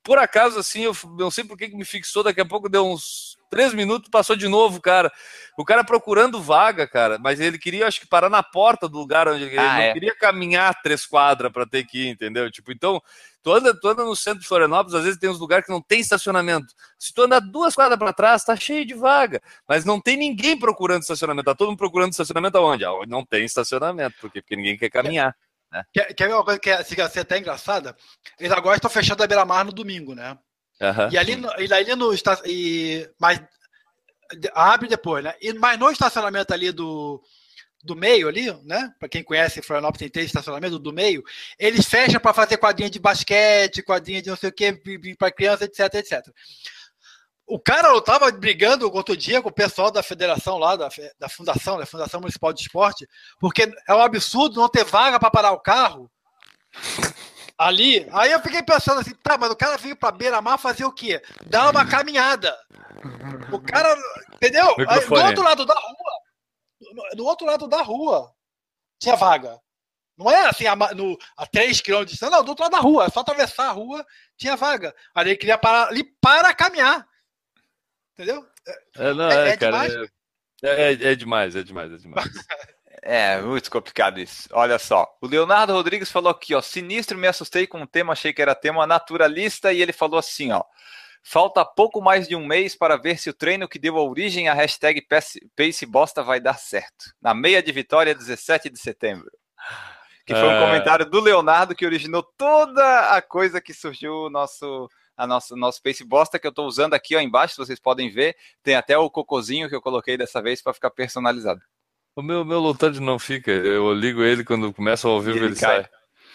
por acaso, assim, eu não sei por que, que me fixou, daqui a pouco deu uns três minutos, passou de novo, cara. O cara procurando vaga, cara, mas ele queria, acho que, parar na porta do lugar onde ele ah, não é. queria caminhar três quadras para ter que ir, entendeu? Tipo, então, tu anda, tu anda no centro de Florianópolis, às vezes tem uns lugares que não tem estacionamento. Se tu andar duas quadras para trás, tá cheio de vaga, mas não tem ninguém procurando estacionamento. Tá todo mundo procurando estacionamento aonde? Aonde não tem estacionamento, porque, porque ninguém quer caminhar. Né? Quer, quer ver uma coisa que é, que é até engraçada? Eles agora estão fechando a beira-mar no domingo, né? Uhum. E ali, no, e ali no e, mas abre depois, né? E, mas no estacionamento ali do, do meio ali, né? Para quem conhece Florianópolis tem três estacionamentos do meio, eles fecham para fazer quadrinha de basquete, quadrinha de não sei o que para criança, etc, etc. O cara eu tava brigando outro dia com o pessoal da federação lá, da, da fundação, da Fundação Municipal de Esporte, porque é um absurdo não ter vaga para parar o carro ali. Aí eu fiquei pensando assim, tá, mas o cara veio pra beira-mar fazer o quê? Dar uma caminhada. O cara, entendeu? Aí, do outro lado da rua, do outro lado da rua, tinha vaga. Não é assim, a, no, a 3 km de distância, não, do outro lado da rua, é só atravessar a rua, tinha vaga. Aí ele queria parar ali para caminhar. Entendeu? É, não, é, é, é cara, demais. É, é, é, demais, é demais, é demais. É, muito complicado isso. Olha só, o Leonardo Rodrigues falou aqui, ó, sinistro, me assustei com o tema, achei que era tema naturalista, e ele falou assim, ó, falta pouco mais de um mês para ver se o treino que deu origem à hashtag Pace Bosta vai dar certo. Na meia de vitória, 17 de setembro. Que foi um é... comentário do Leonardo que originou toda a coisa que surgiu o nosso a nossa, nosso Pace Bosta que eu estou usando aqui ó, embaixo, vocês podem ver. Tem até o cocozinho que eu coloquei dessa vez para ficar personalizado. O meu, meu Lotad não fica. Eu ligo ele quando começa ao vivo, ele, ele sai.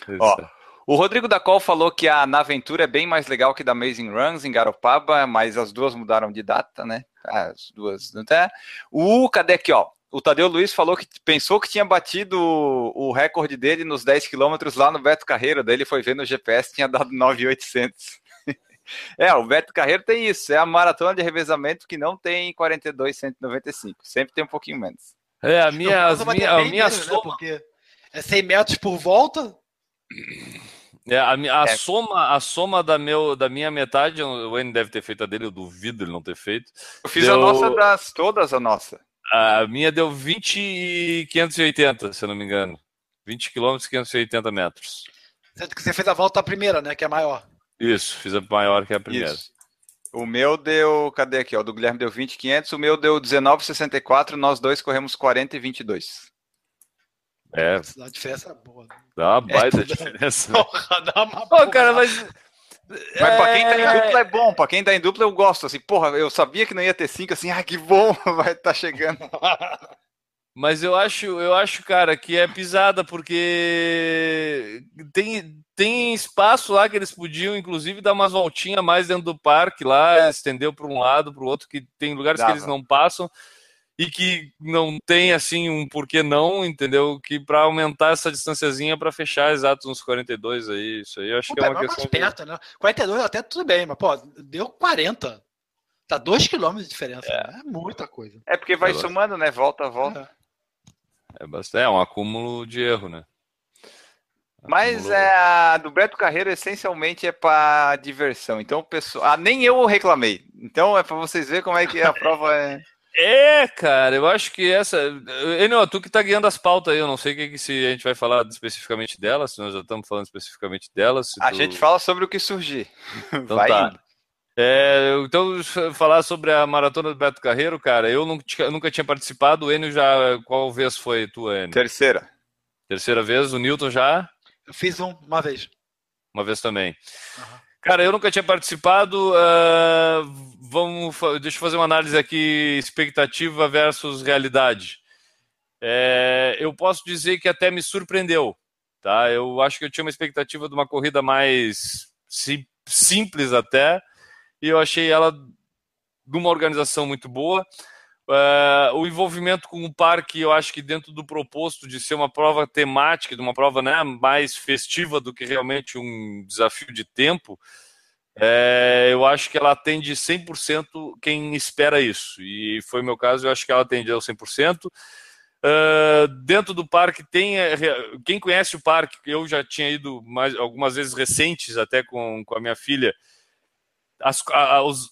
Ele Ó, sai. O Rodrigo da Col falou que a Naventura é bem mais legal que da Amazing Runs em Garopaba, mas as duas mudaram de data, né? As duas, até. O cadê aqui, ó? O Tadeu Luiz falou que pensou que tinha batido o, recorde dele nos 10 quilômetros lá no Beto Carreiro, daí ele foi ver no GPS tinha dado 9,800. é, o Beto Carreiro tem isso, é a maratona de revezamento que não tem 42,195, sempre tem um pouquinho menos. É, a minha, as minha, a minha menos, né? soma... Né? Porque é 100 metros por volta. É, a, a é. soma, a soma da, meu, da minha metade, o N deve ter feito a dele, eu duvido ele não ter feito. Eu fiz deu... a nossa das todas, a nossa. A minha deu 20 e 580, se eu não me engano. 20 quilômetros e 580 metros. Certo que você fez a volta à primeira, né? Que é maior. Isso, fiz a maior que a primeira. Isso. O meu deu, cadê aqui? O do Guilherme deu 20,500, o meu deu 19,64, nós dois corremos 40 e 22. É. A diferença é boa. Né? Dá uma baita é, diferença. Porra, dá uma Pô, cara, mas. Mas pra quem tá em dupla é bom, pra quem tá em dupla eu gosto, assim, porra, eu sabia que não ia ter 5, assim, ah, que bom, vai estar tá chegando. Mas eu acho, eu acho, cara, que é pisada, porque tem, tem espaço lá que eles podiam, inclusive, dar umas voltinhas mais dentro do parque lá, é. estendeu para um lado, para o outro, que tem lugares Dá, que eles não passam e que não tem assim um porquê não, entendeu? Que para aumentar essa distanciazinha para fechar exatos uns 42 aí, isso aí eu acho pô, que é uma questão mais perto, né? 42 até tudo bem, mas pô, deu 40. Tá 2 km de diferença, é. Né? é muita coisa. É porque vai é somando, né? Volta, volta. É. É, bastante, é um acúmulo de erro, né? Mas é, a do Beto Carreiro essencialmente é para diversão. Então, pessoal, ah, nem eu reclamei. Então é para vocês verem como é que a prova é. É, cara, eu acho que essa. Enio, tu que tá guiando as pautas aí, eu não sei que, que se a gente vai falar especificamente delas, se nós já estamos falando especificamente delas. A tu... gente fala sobre o que surgir. Então vai tá. Indo. É, então, falar sobre a maratona do Beto Carreiro, cara, eu nunca, nunca tinha participado. O Enio já. Qual vez foi tua, Enio? Terceira. Terceira vez. O Newton já? Eu fiz um, uma vez. Uma vez também. Uhum. Cara, eu nunca tinha participado. Uh, vamos, deixa eu fazer uma análise aqui: expectativa versus realidade. É, eu posso dizer que até me surpreendeu. Tá? Eu acho que eu tinha uma expectativa de uma corrida mais sim, simples até e eu achei ela de uma organização muito boa. Uh, o envolvimento com o parque, eu acho que dentro do proposto de ser uma prova temática, de uma prova né, mais festiva do que realmente um desafio de tempo, é, eu acho que ela atende 100% quem espera isso. E foi meu caso, eu acho que ela atende ao 100%. Uh, dentro do parque tem é, quem conhece o parque eu já tinha ido mais, algumas vezes recentes até com, com a minha filha as,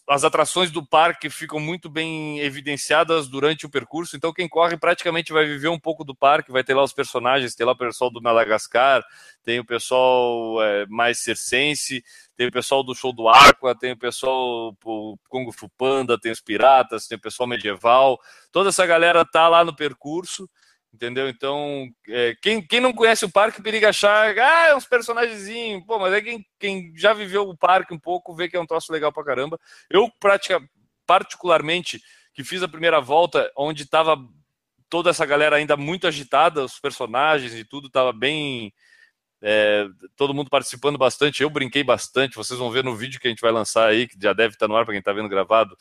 as atrações do parque ficam muito bem evidenciadas durante o percurso, então quem corre praticamente vai viver um pouco do parque, vai ter lá os personagens, tem lá o pessoal do Madagascar, tem o pessoal é, mais circense, tem o pessoal do show do Aqua, tem o pessoal do Kung Fu Panda, tem os piratas, tem o pessoal medieval, toda essa galera tá lá no percurso, Entendeu? Então, é, quem, quem não conhece o parque periga achar, ah, é uns personagens, pô, mas é quem, quem já viveu o parque um pouco, vê que é um troço legal pra caramba. Eu, pratica, particularmente, que fiz a primeira volta, onde tava toda essa galera ainda muito agitada, os personagens e tudo, tava bem. É, todo mundo participando bastante, eu brinquei bastante, vocês vão ver no vídeo que a gente vai lançar aí, que já deve estar no ar para quem está vendo gravado.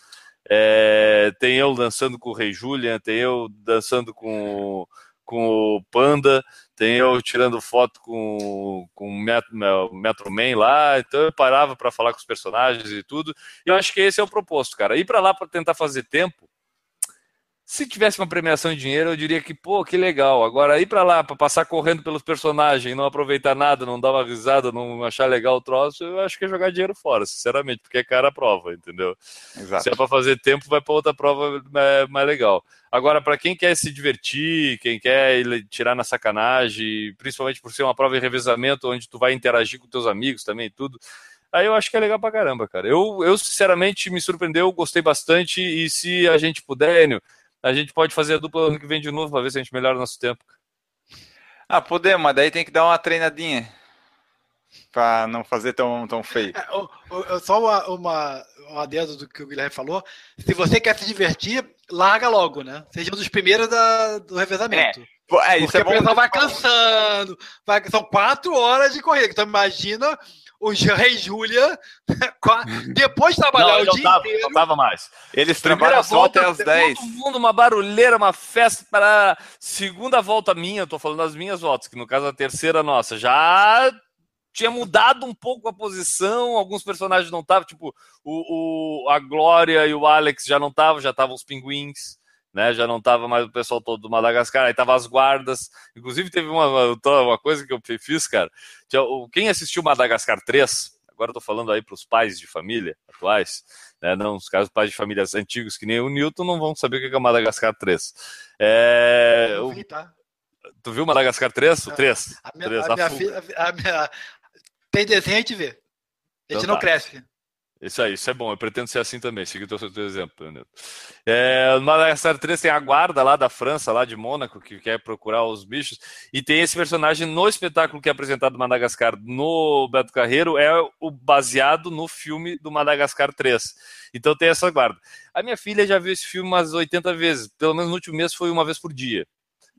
É, tem eu dançando com o Rei Julian, tem eu dançando com, com o Panda, tem eu tirando foto com, com o Metro, Metro Man lá, então eu parava para falar com os personagens e tudo. E eu acho que esse é o proposto, cara. Ir para lá para tentar fazer tempo se tivesse uma premiação de dinheiro, eu diria que, pô, que legal. Agora, ir para lá, para passar correndo pelos personagens, não aproveitar nada, não dar uma risada, não achar legal o troço, eu acho que é jogar dinheiro fora, sinceramente, porque é cara a prova, entendeu? Exato. Se é para fazer tempo, vai para outra prova é, mais legal. Agora, para quem quer se divertir, quem quer tirar na sacanagem, principalmente por ser uma prova em revezamento, onde tu vai interagir com teus amigos também e tudo, Aí eu acho que é legal pra caramba, cara. Eu, eu sinceramente me surpreendeu, gostei bastante. E se a gente puder, Enio, a gente pode fazer a dupla ano que vem de novo para ver se a gente melhora o nosso tempo. Ah, podemos, mas daí tem que dar uma treinadinha para não fazer tão, tão feio. É, só uma, uma, um adendo do que o Guilherme falou. Se você quer se divertir, larga logo, né? Seja um dos primeiros da, do revezamento. É, é isso Porque é bom. O pessoal vai cansando. Vai, são quatro horas de corrida. Então imagina o Rei Júlia, depois de trabalhar não, o dia tava, inteiro. Não tava mais. Eles trabalham só até as 10. Todo mundo, uma barulheira, uma festa para segunda volta minha, eu tô falando das minhas voltas, que no caso a terceira nossa, já tinha mudado um pouco a posição, alguns personagens não estavam, tipo, o, o, a Glória e o Alex já não estavam, já estavam os pinguins né? Já não estava mais o pessoal todo do Madagascar, aí tava as guardas. Inclusive teve uma, uma coisa que eu fiz, cara. Quem assistiu Madagascar 3, agora eu tô falando aí para os pais de família atuais, né? Não, os casos pais de famílias antigos que nem o Newton não vão saber o que é Madagascar 3. É, eu vi, tá? Tu viu Madagascar 3? O 3? A minha, 3, a minha filha, a minha... Tem desenho, a gente vê. A gente então, não tá. cresce. Isso aí, isso é bom. Eu pretendo ser assim também, seguir o teu, exemplo, Neto. É, Madagascar 3 tem a guarda lá da França, lá de Mônaco, que quer procurar os bichos. E tem esse personagem no espetáculo que é apresentado Madagascar no Beto Carreiro, é o baseado no filme do Madagascar 3. Então tem essa guarda. A minha filha já viu esse filme umas 80 vezes, pelo menos no último mês foi uma vez por dia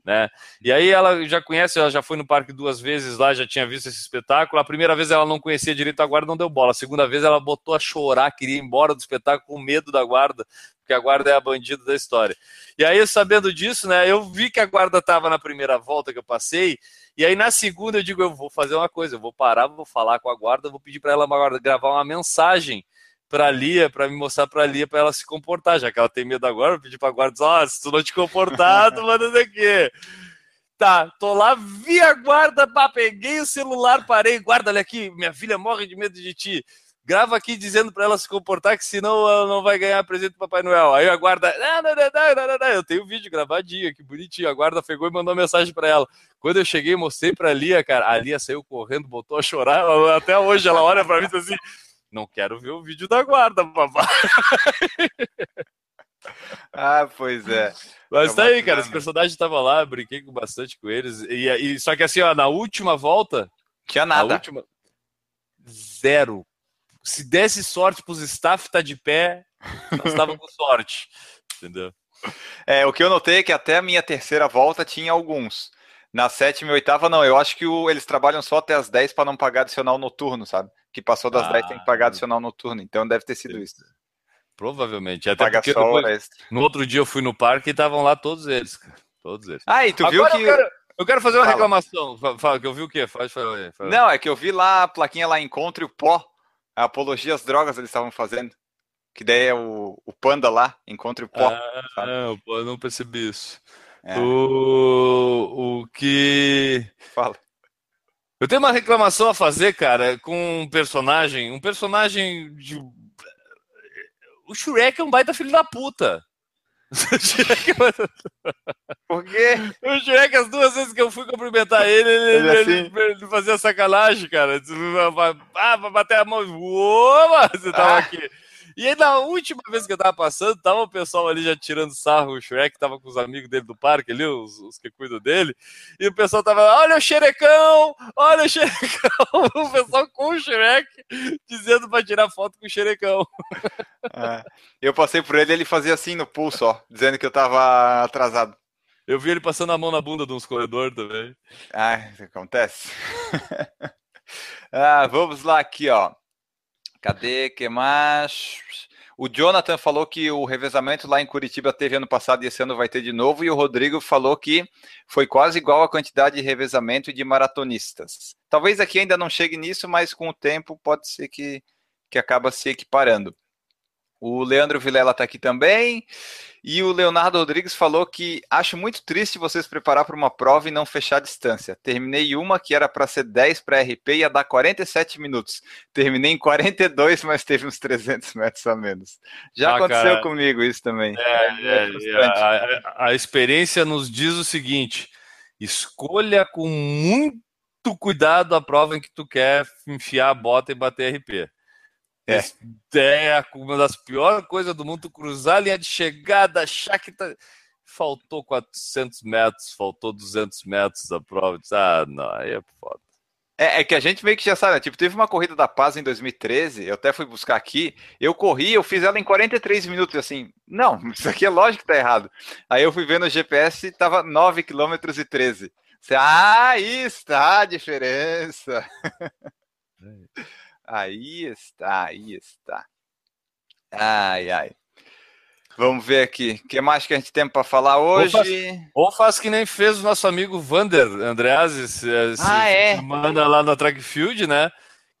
né? E aí ela já conhece, ela já foi no parque duas vezes lá, já tinha visto esse espetáculo. A primeira vez ela não conhecia direito a guarda, não deu bola. A segunda vez ela botou a chorar, queria ir embora do espetáculo com medo da guarda, porque a guarda é a bandida da história. E aí, sabendo disso, né, eu vi que a guarda estava na primeira volta que eu passei, e aí na segunda eu digo, eu vou fazer uma coisa, eu vou parar, vou falar com a guarda, vou pedir para ela gravar uma mensagem para Lia, para me mostrar para Lia para ela se comportar, já que ela tem medo agora, eu pedi para guarda, ó, oh, se tu não te comportar, tu manda daqui. Tá, tô lá, vi a guarda, pá, peguei o celular, parei, guarda, olha aqui, minha filha morre de medo de ti. Grava aqui dizendo para ela se comportar, que senão ela não vai ganhar presente do Papai Noel. Aí a guarda, não, não, não, não, não, eu tenho o vídeo gravadinho, que bonitinho. A guarda pegou e mandou mensagem para ela. Quando eu cheguei, mostrei pra Lia, cara, a Lia saiu correndo, botou a chorar. Até hoje ela olha para mim e diz assim: não quero ver o vídeo da guarda, papai. ah, pois é. Mas tá aí, cara. Os personagens estavam lá, brinquei bastante com eles. E, e, só que assim, ó, na última volta. Tinha nada. Última, zero. Se desse sorte pros staff tá de pé, nós estava com sorte. Entendeu? É, o que eu notei é que até a minha terceira volta tinha alguns. Na sétima e oitava, não. Eu acho que o, eles trabalham só até as 10 para não pagar adicional noturno, sabe? Que passou das ah, 10 tem que pagar adicional noturno. Então deve ter sido isso. provavelmente. Até Paga porque só depois, extra. no outro dia eu fui no parque e estavam lá todos eles, cara. Todos eles. Ah, e tu viu Agora que. eu, quero, eu quero fazer uma Fala. reclamação. Fa- Fala, que eu vi o quê? Faz, fala aí, fala. Não, é que eu vi lá a plaquinha lá Encontre o Pó. A apologia às drogas eles estavam fazendo. Que daí é o, o panda lá, Encontre o Pó. Ah, não, eu não percebi isso. É, O, o que. fala. Eu tenho uma reclamação a fazer, cara, com um personagem. Um personagem de. O Shrek é um baita filho da puta. O Shrek, é- Por quê? o Shrek, as duas vezes que eu fui cumprimentar ele, ele, Ele ele- assim? ele fazia sacanagem, cara. Ah, bater a mão. Opa, você tava Ah. aqui. E aí, na última vez que eu tava passando, tava o pessoal ali já tirando sarro, o Shrek tava com os amigos dele do parque ali, os, os que cuidam dele, e o pessoal tava, olha o xerecão, olha o xerecão, o pessoal com o Shrek, dizendo pra tirar foto com o xerecão. É. Eu passei por ele ele fazia assim no pulso, ó, dizendo que eu tava atrasado. Eu vi ele passando a mão na bunda de uns corredores também. Ah, acontece. ah, vamos lá aqui, ó. Cadê? Que mais? O Jonathan falou que o revezamento lá em Curitiba teve ano passado e esse ano vai ter de novo. E o Rodrigo falou que foi quase igual a quantidade de revezamento de maratonistas. Talvez aqui ainda não chegue nisso, mas com o tempo pode ser que, que acaba se equiparando. O Leandro Vilela está aqui também. E o Leonardo Rodrigues falou que acho muito triste você se preparar para uma prova e não fechar a distância. Terminei uma que era para ser 10 para RP e ia dar 47 minutos. Terminei em 42, mas teve uns 300 metros a menos. Já Ah, aconteceu cara. comigo isso também. É, e frustrante. a, a- a experiência nos diz o seguinte: escolha com muito cuidado a prova em que tu quer enfiar a bota e bater RP. É. É uma das piores coisas do mundo, cruzar a linha de chegada, achar que tá... faltou 400 metros, faltou 200 metros da prova. Ah, não, aí é foda. É, é que a gente meio que já sabe, né? tipo, teve uma corrida da Paz em 2013, eu até fui buscar aqui, eu corri, eu fiz ela em 43 minutos, assim, não, isso aqui é lógico que tá errado. Aí eu fui ver no GPS e tava 9 km e 13. Você, ah, aí está a diferença. Aí está, aí está. Ai, ai. Vamos ver aqui. O que mais que a gente tem para falar hoje? Ou faz que nem fez o nosso amigo Vander Andreazzi, se, se Ah, é? manda lá na track field, né?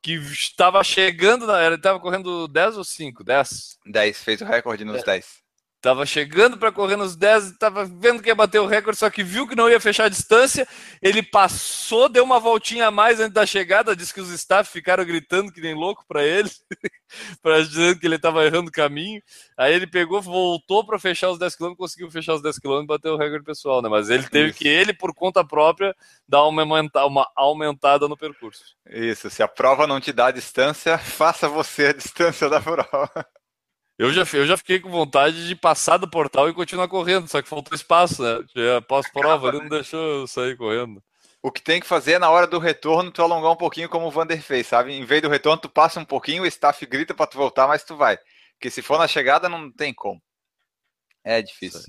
Que estava chegando, na, ele estava correndo 10 ou 5? 10. 10, fez o recorde nos 10. Tava chegando para correr nos 10, tava vendo que ia bater o recorde, só que viu que não ia fechar a distância. Ele passou, deu uma voltinha a mais antes da chegada, disse que os staff ficaram gritando que nem louco para ele, para dizendo que ele estava errando o caminho. Aí ele pegou, voltou para fechar os 10 km, conseguiu fechar os 10 km e bateu o recorde pessoal, né? Mas ele teve Isso. que ele por conta própria dar uma, aumenta- uma aumentada no percurso. Isso, se a prova não te dá a distância, faça você a distância da prova. Eu já, eu já fiquei com vontade de passar do portal e continuar correndo, só que faltou espaço, né? Pós-prova, ele não deixou eu sair correndo. O que tem que fazer é na hora do retorno, tu alongar um pouquinho como o Vander fez, sabe? Em vez do retorno, tu passa um pouquinho, o staff grita pra tu voltar, mas tu vai. Porque se for na chegada, não tem como. É difícil.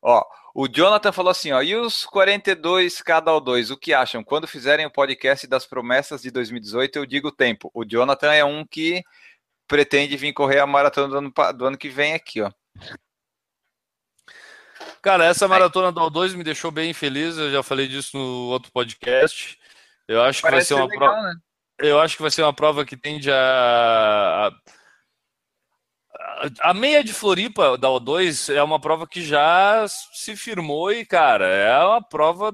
Ó, o Jonathan falou assim, ó, e os 42 cada ou dois, o que acham? Quando fizerem o podcast das promessas de 2018, eu digo o tempo. O Jonathan é um que pretende vir correr a maratona do ano, do ano que vem aqui, ó. Cara, essa maratona do O2 me deixou bem feliz, eu já falei disso no outro podcast. Eu acho que vai ser uma prova. né? Eu acho que vai ser uma prova que tende a. a- A meia de Floripa da O2 é uma prova que já se firmou e, cara, é uma prova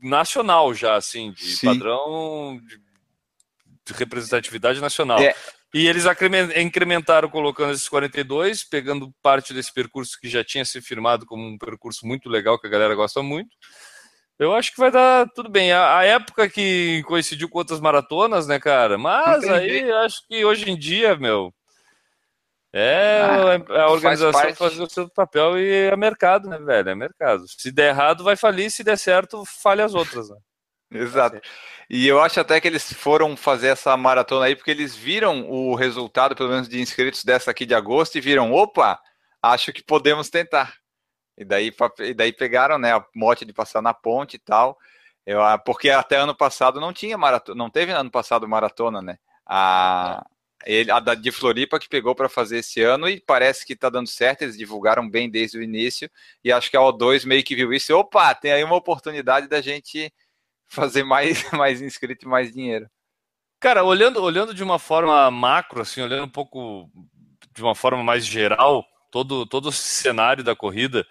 nacional já, assim, de Sim. padrão de, de representatividade nacional. É. E eles incrementaram colocando esses 42, pegando parte desse percurso que já tinha se firmado como um percurso muito legal, que a galera gosta muito. Eu acho que vai dar tudo bem. A, a época que coincidiu com outras maratonas, né, cara? Mas aí acho que hoje em dia, meu, é Ah, a organização parte. fazer o seu papel e é mercado, né, velho? É mercado. Se der errado, vai falir. Se der certo, falha as outras. Né? Exato. E eu acho até que eles foram fazer essa maratona aí porque eles viram o resultado, pelo menos de inscritos dessa aqui de agosto, e viram, opa, acho que podemos tentar. E daí, e daí pegaram né, a mote de passar na ponte e tal. Eu, ah, porque até ano passado não tinha maratona, não teve ano passado maratona, né? A, Ele, a da de Floripa que pegou para fazer esse ano e parece que está dando certo. Eles divulgaram bem desde o início e acho que a O2 meio que viu isso. Opa, tem aí uma oportunidade da gente fazer mais, mais inscrito e mais dinheiro. Cara, olhando, olhando de uma forma macro, assim, olhando um pouco de uma forma mais geral, todo, todo o cenário da corrida,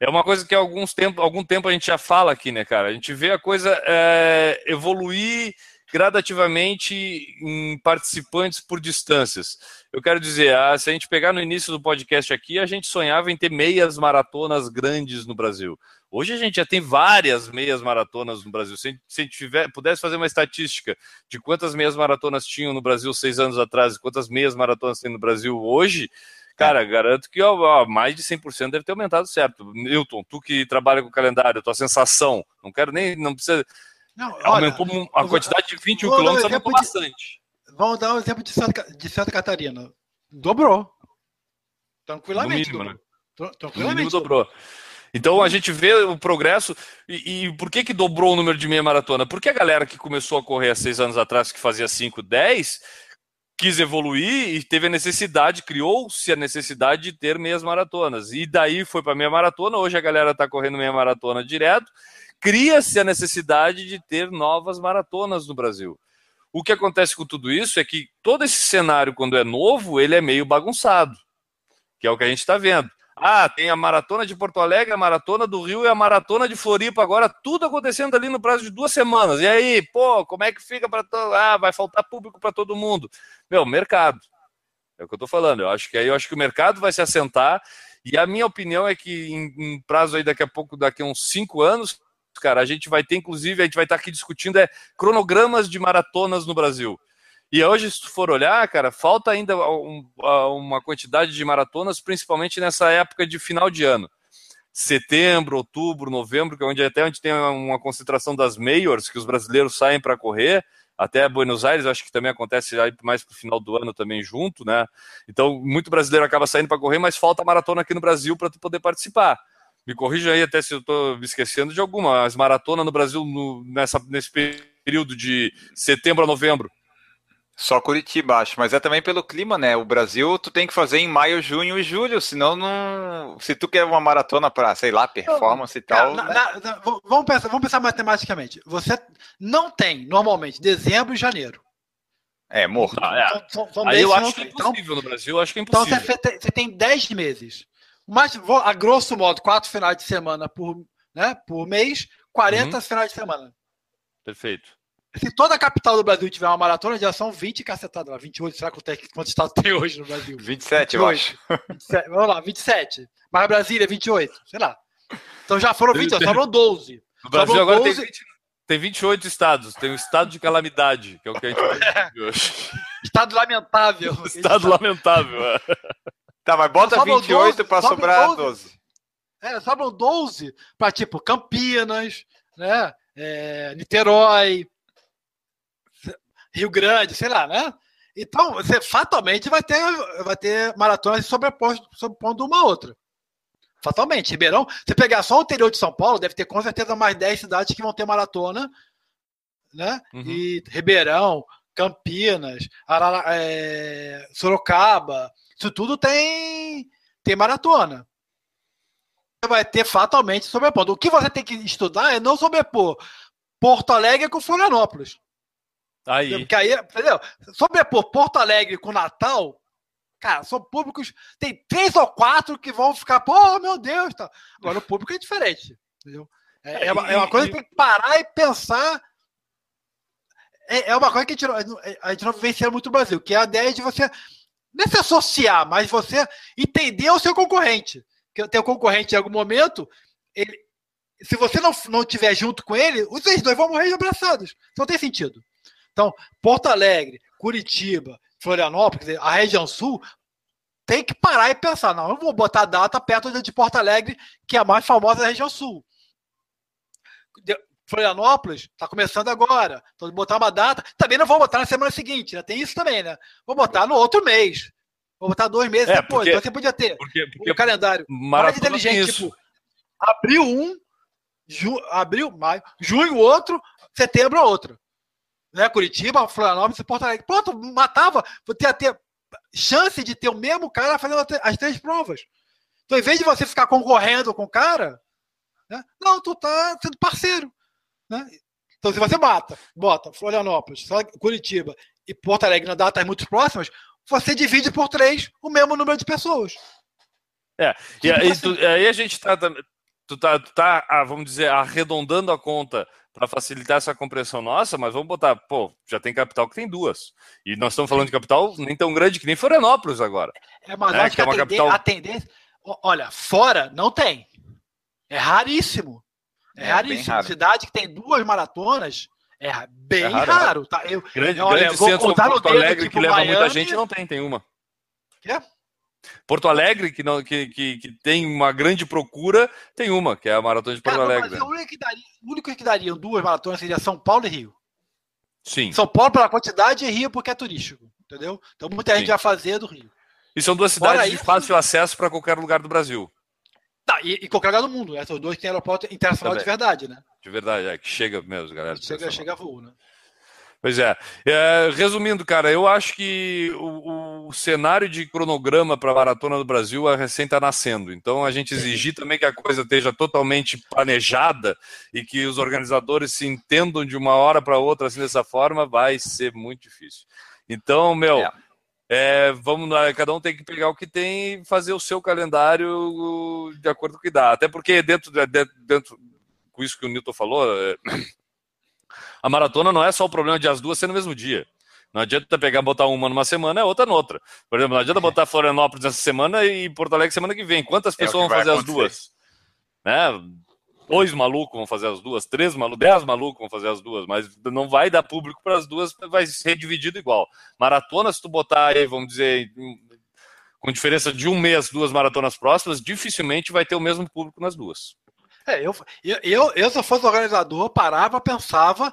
é uma coisa que há alguns tempo, algum tempo a gente já fala aqui, né, cara? A gente vê a coisa é, evoluir gradativamente em participantes por distâncias. Eu quero dizer, ah, se a gente pegar no início do podcast aqui, a gente sonhava em ter meias maratonas grandes no Brasil. Hoje a gente já tem várias meias maratonas no Brasil. Se, se a gente tiver, pudesse fazer uma estatística de quantas meias maratonas tinham no Brasil seis anos atrás e quantas meias maratonas tem no Brasil hoje, Cara, garanto que ó, mais de 100% deve ter aumentado certo. Newton, tu que trabalha com o calendário, tua sensação, não quero nem, não precisa... Não, olha, aumentou a quantidade de 21 quilômetros aumentou de, bastante. Vamos dar um exemplo de Santa, de Santa Catarina. Dobrou. Tranquilamente. No mínimo, dobrou. Né? Tranquilamente. No mínimo dobrou. Então a gente vê o progresso. E, e, por que, que dobrou o número de meia maratona? Porque a galera que começou a correr há seis anos atrás, que fazia 5, 10, quis evoluir e teve a necessidade, criou-se a necessidade de ter meias maratonas. E daí foi para meia maratona, hoje a galera está correndo meia maratona direto. Cria-se a necessidade de ter novas maratonas no Brasil. O que acontece com tudo isso é que todo esse cenário, quando é novo, ele é meio bagunçado, que é o que a gente está vendo. Ah, tem a maratona de Porto Alegre, a maratona do Rio e a maratona de Floripa. Agora tudo acontecendo ali no prazo de duas semanas. E aí, pô, como é que fica para todo? Ah, vai faltar público para todo mundo. Meu, mercado. É o que eu estou falando. Eu acho que aí eu acho que o mercado vai se assentar. E a minha opinião é que em, em prazo aí daqui a pouco, daqui a uns cinco anos, cara, a gente vai ter, inclusive, a gente vai estar aqui discutindo é cronogramas de maratonas no Brasil. E hoje, se tu for olhar, cara, falta ainda um, uma quantidade de maratonas, principalmente nessa época de final de ano. Setembro, outubro, novembro, que é onde até onde tem uma concentração das majors, que os brasileiros saem para correr, até Buenos Aires, acho que também acontece mais para o final do ano também junto, né? Então, muito brasileiro acaba saindo para correr, mas falta maratona aqui no Brasil para tu poder participar. Me corrija aí até se eu estou me esquecendo de alguma. As maratonas no Brasil no, nessa, nesse período de setembro a novembro. Só Curitiba, acho, mas é também pelo clima, né? O Brasil tu tem que fazer em maio, junho e julho, senão não. Se tu quer uma maratona para, sei lá, performance e tal. Na, né? na, na, vamos, pensar, vamos pensar matematicamente. Você não tem, normalmente, dezembro e janeiro. É, morto. Ah, é. São, são, são Aí eu acho que é então impossível então, no Brasil, eu acho que é impossível. Então você tem, você tem 10 meses. Mas, a grosso modo, quatro finais de semana por, né, por mês, 40 uhum. finais de semana. Perfeito. Se toda a capital do Brasil tiver uma maratona, já são 20 cacetadas lá. 28, será que quantos estados tem hoje no Brasil? 27, 28. eu acho. 27, vamos lá, 27. Mas Brasília, 28, sei lá. Então já foram 20, sobrou 12. No Brasil sobrou agora 12... tem, 20, tem 28 estados. Tem o estado de calamidade, que é o que a gente é. hoje. Estado lamentável. Estado lamentável, é. Tá, mas bota 28 para sobrar 12. 12. É, sobram 12 para tipo Campinas, né? É, Niterói, Rio Grande, sei lá, né? Então, você fatalmente vai ter, vai ter maratonas sobrepondo, sobrepondo uma a outra. Fatalmente. Ribeirão, você pegar só o interior de São Paulo, deve ter com certeza mais 10 cidades que vão ter maratona, né? Uhum. E Ribeirão, Campinas, Arara, é, Sorocaba, isso tudo tem, tem maratona. Você vai ter fatalmente sobrepondo. O que você tem que estudar é não sobrepor Porto Alegre com Florianópolis. Aí. Porque aí, entendeu? Sobrepor Porto Alegre com Natal, cara, são públicos. Tem três ou quatro que vão ficar, pô, meu Deus. Tá. Agora o público é diferente. Entendeu? É, é, uma, é uma coisa que tem que parar e pensar. É, é uma coisa que a gente, não, a gente não vivencia muito no Brasil, que é a ideia de você não é se associar, mas você entender o seu concorrente. Que o teu concorrente em algum momento, ele, se você não, não tiver junto com ele, os dois vão morrer abraçados. Não tem sentido. Então, Porto Alegre, Curitiba, Florianópolis, a região sul, tem que parar e pensar, não, eu vou botar a data perto de Porto Alegre, que é a mais famosa da região sul. Florianópolis está começando agora. Então, botar uma data. Também não vou botar na semana seguinte, né? Tem isso também, né? Vou botar no outro mês. Vou botar dois meses é, depois. Porque, então você podia ter porque, porque o calendário mais inteligente, tipo, abril um, ju, abril, maio, junho outro, setembro outro. Né? Curitiba, Florianópolis e Porto Alegre. Pronto, matava. Você ia ter chance de ter o mesmo cara fazendo as três provas. Então, em vez de você ficar concorrendo com o cara, né? não, tu tá sendo parceiro. Né? Então, se você mata, bota Florianópolis, Curitiba e Porto Alegre na datas muito próximas, você divide por três o mesmo número de pessoas. É, e aí, tu, aí a gente está tu tá, tu tá ah, vamos dizer, arredondando a conta para facilitar essa compressão nossa, mas vamos botar, pô, já tem capital que tem duas. E nós estamos falando de capital nem tão grande que nem Florianópolis agora. É, mas é, acho que, que é uma capital... a tendência. Olha, fora não tem. É raríssimo. É, é raríssimo. Raro. Cidade que tem duas maratonas é bem é raro. raro tá? Eu, grande, olha, grande centro como Porto Alegre que leva Miami... muita gente não tem, tem uma. Quê? Porto Alegre, que, não, que, que, que, tem uma grande procura, tem uma, que é a Maratona de Porto Alegre. Mas o único que daria, o único que daria duas maratonas seria São Paulo e Rio. Sim. São Paulo pela quantidade e Rio porque é turístico, entendeu? Então muita Sim. gente vai fazer do Rio. E são duas cidades de fácil acesso para qualquer lugar do Brasil. Tá, e, e, qualquer lugar do mundo. Essas duas têm aeroporto internacional Também. de verdade, né? De verdade, é que chega mesmo, galera. Chega, chega a voo, né? Pois é. é. Resumindo, cara, eu acho que o, o cenário de cronograma para a Maratona do Brasil é recém está nascendo. Então, a gente exigir também que a coisa esteja totalmente planejada e que os organizadores se entendam de uma hora para outra assim dessa forma, vai ser muito difícil. Então, meu, é. É, vamos cada um tem que pegar o que tem e fazer o seu calendário de acordo com o que dá. Até porque dentro, dentro, dentro com isso que o Newton falou, é, a maratona não é só o problema de as duas ser no mesmo dia. Não adianta pegar botar uma numa semana e outra noutra. Por exemplo, não adianta botar Florianópolis essa semana e Porto Alegre semana que vem. Quantas é pessoas é vão fazer acontecer. as duas? Né? Dois malucos vão fazer as duas, três malucos, dez malucos vão fazer as duas, mas não vai dar público para as duas, vai ser dividido igual. Maratona, se tu botar aí, vamos dizer, com diferença de um mês, duas maratonas próximas, dificilmente vai ter o mesmo público nas duas. É, eu, eu, eu, se eu fosse organizador, parava, pensava,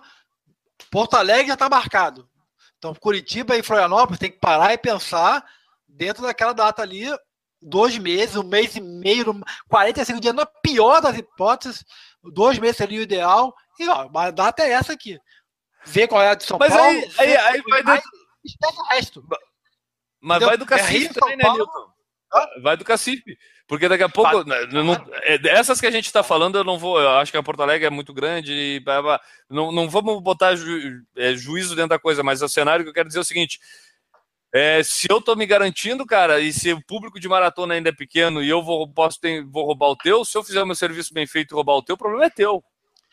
Porto Alegre já está marcado. Então, Curitiba e Florianópolis tem que parar e pensar dentro daquela data ali, dois meses, um mês e meio, 45 dias, na pior das hipóteses, dois meses seria o ideal. E ó, a data é essa aqui. Ver qual é a de São Mas Paulo. Aí, aí, aí vai dentro... Esquece o resto. Mas Entendeu? vai do Cacife é também, né, Nilton? Vai do Cacife. Porque daqui a pouco. Não, é, essas que a gente está falando, eu não vou. Eu acho que a Porto Alegre é muito grande. E, não, não vamos botar ju, é, juízo dentro da coisa, mas o cenário que eu quero dizer é o seguinte: é, se eu estou me garantindo, cara, e se o público de maratona ainda é pequeno e eu vou, posso ter, vou roubar o teu, se eu fizer o meu serviço bem feito e roubar o teu, o problema é teu.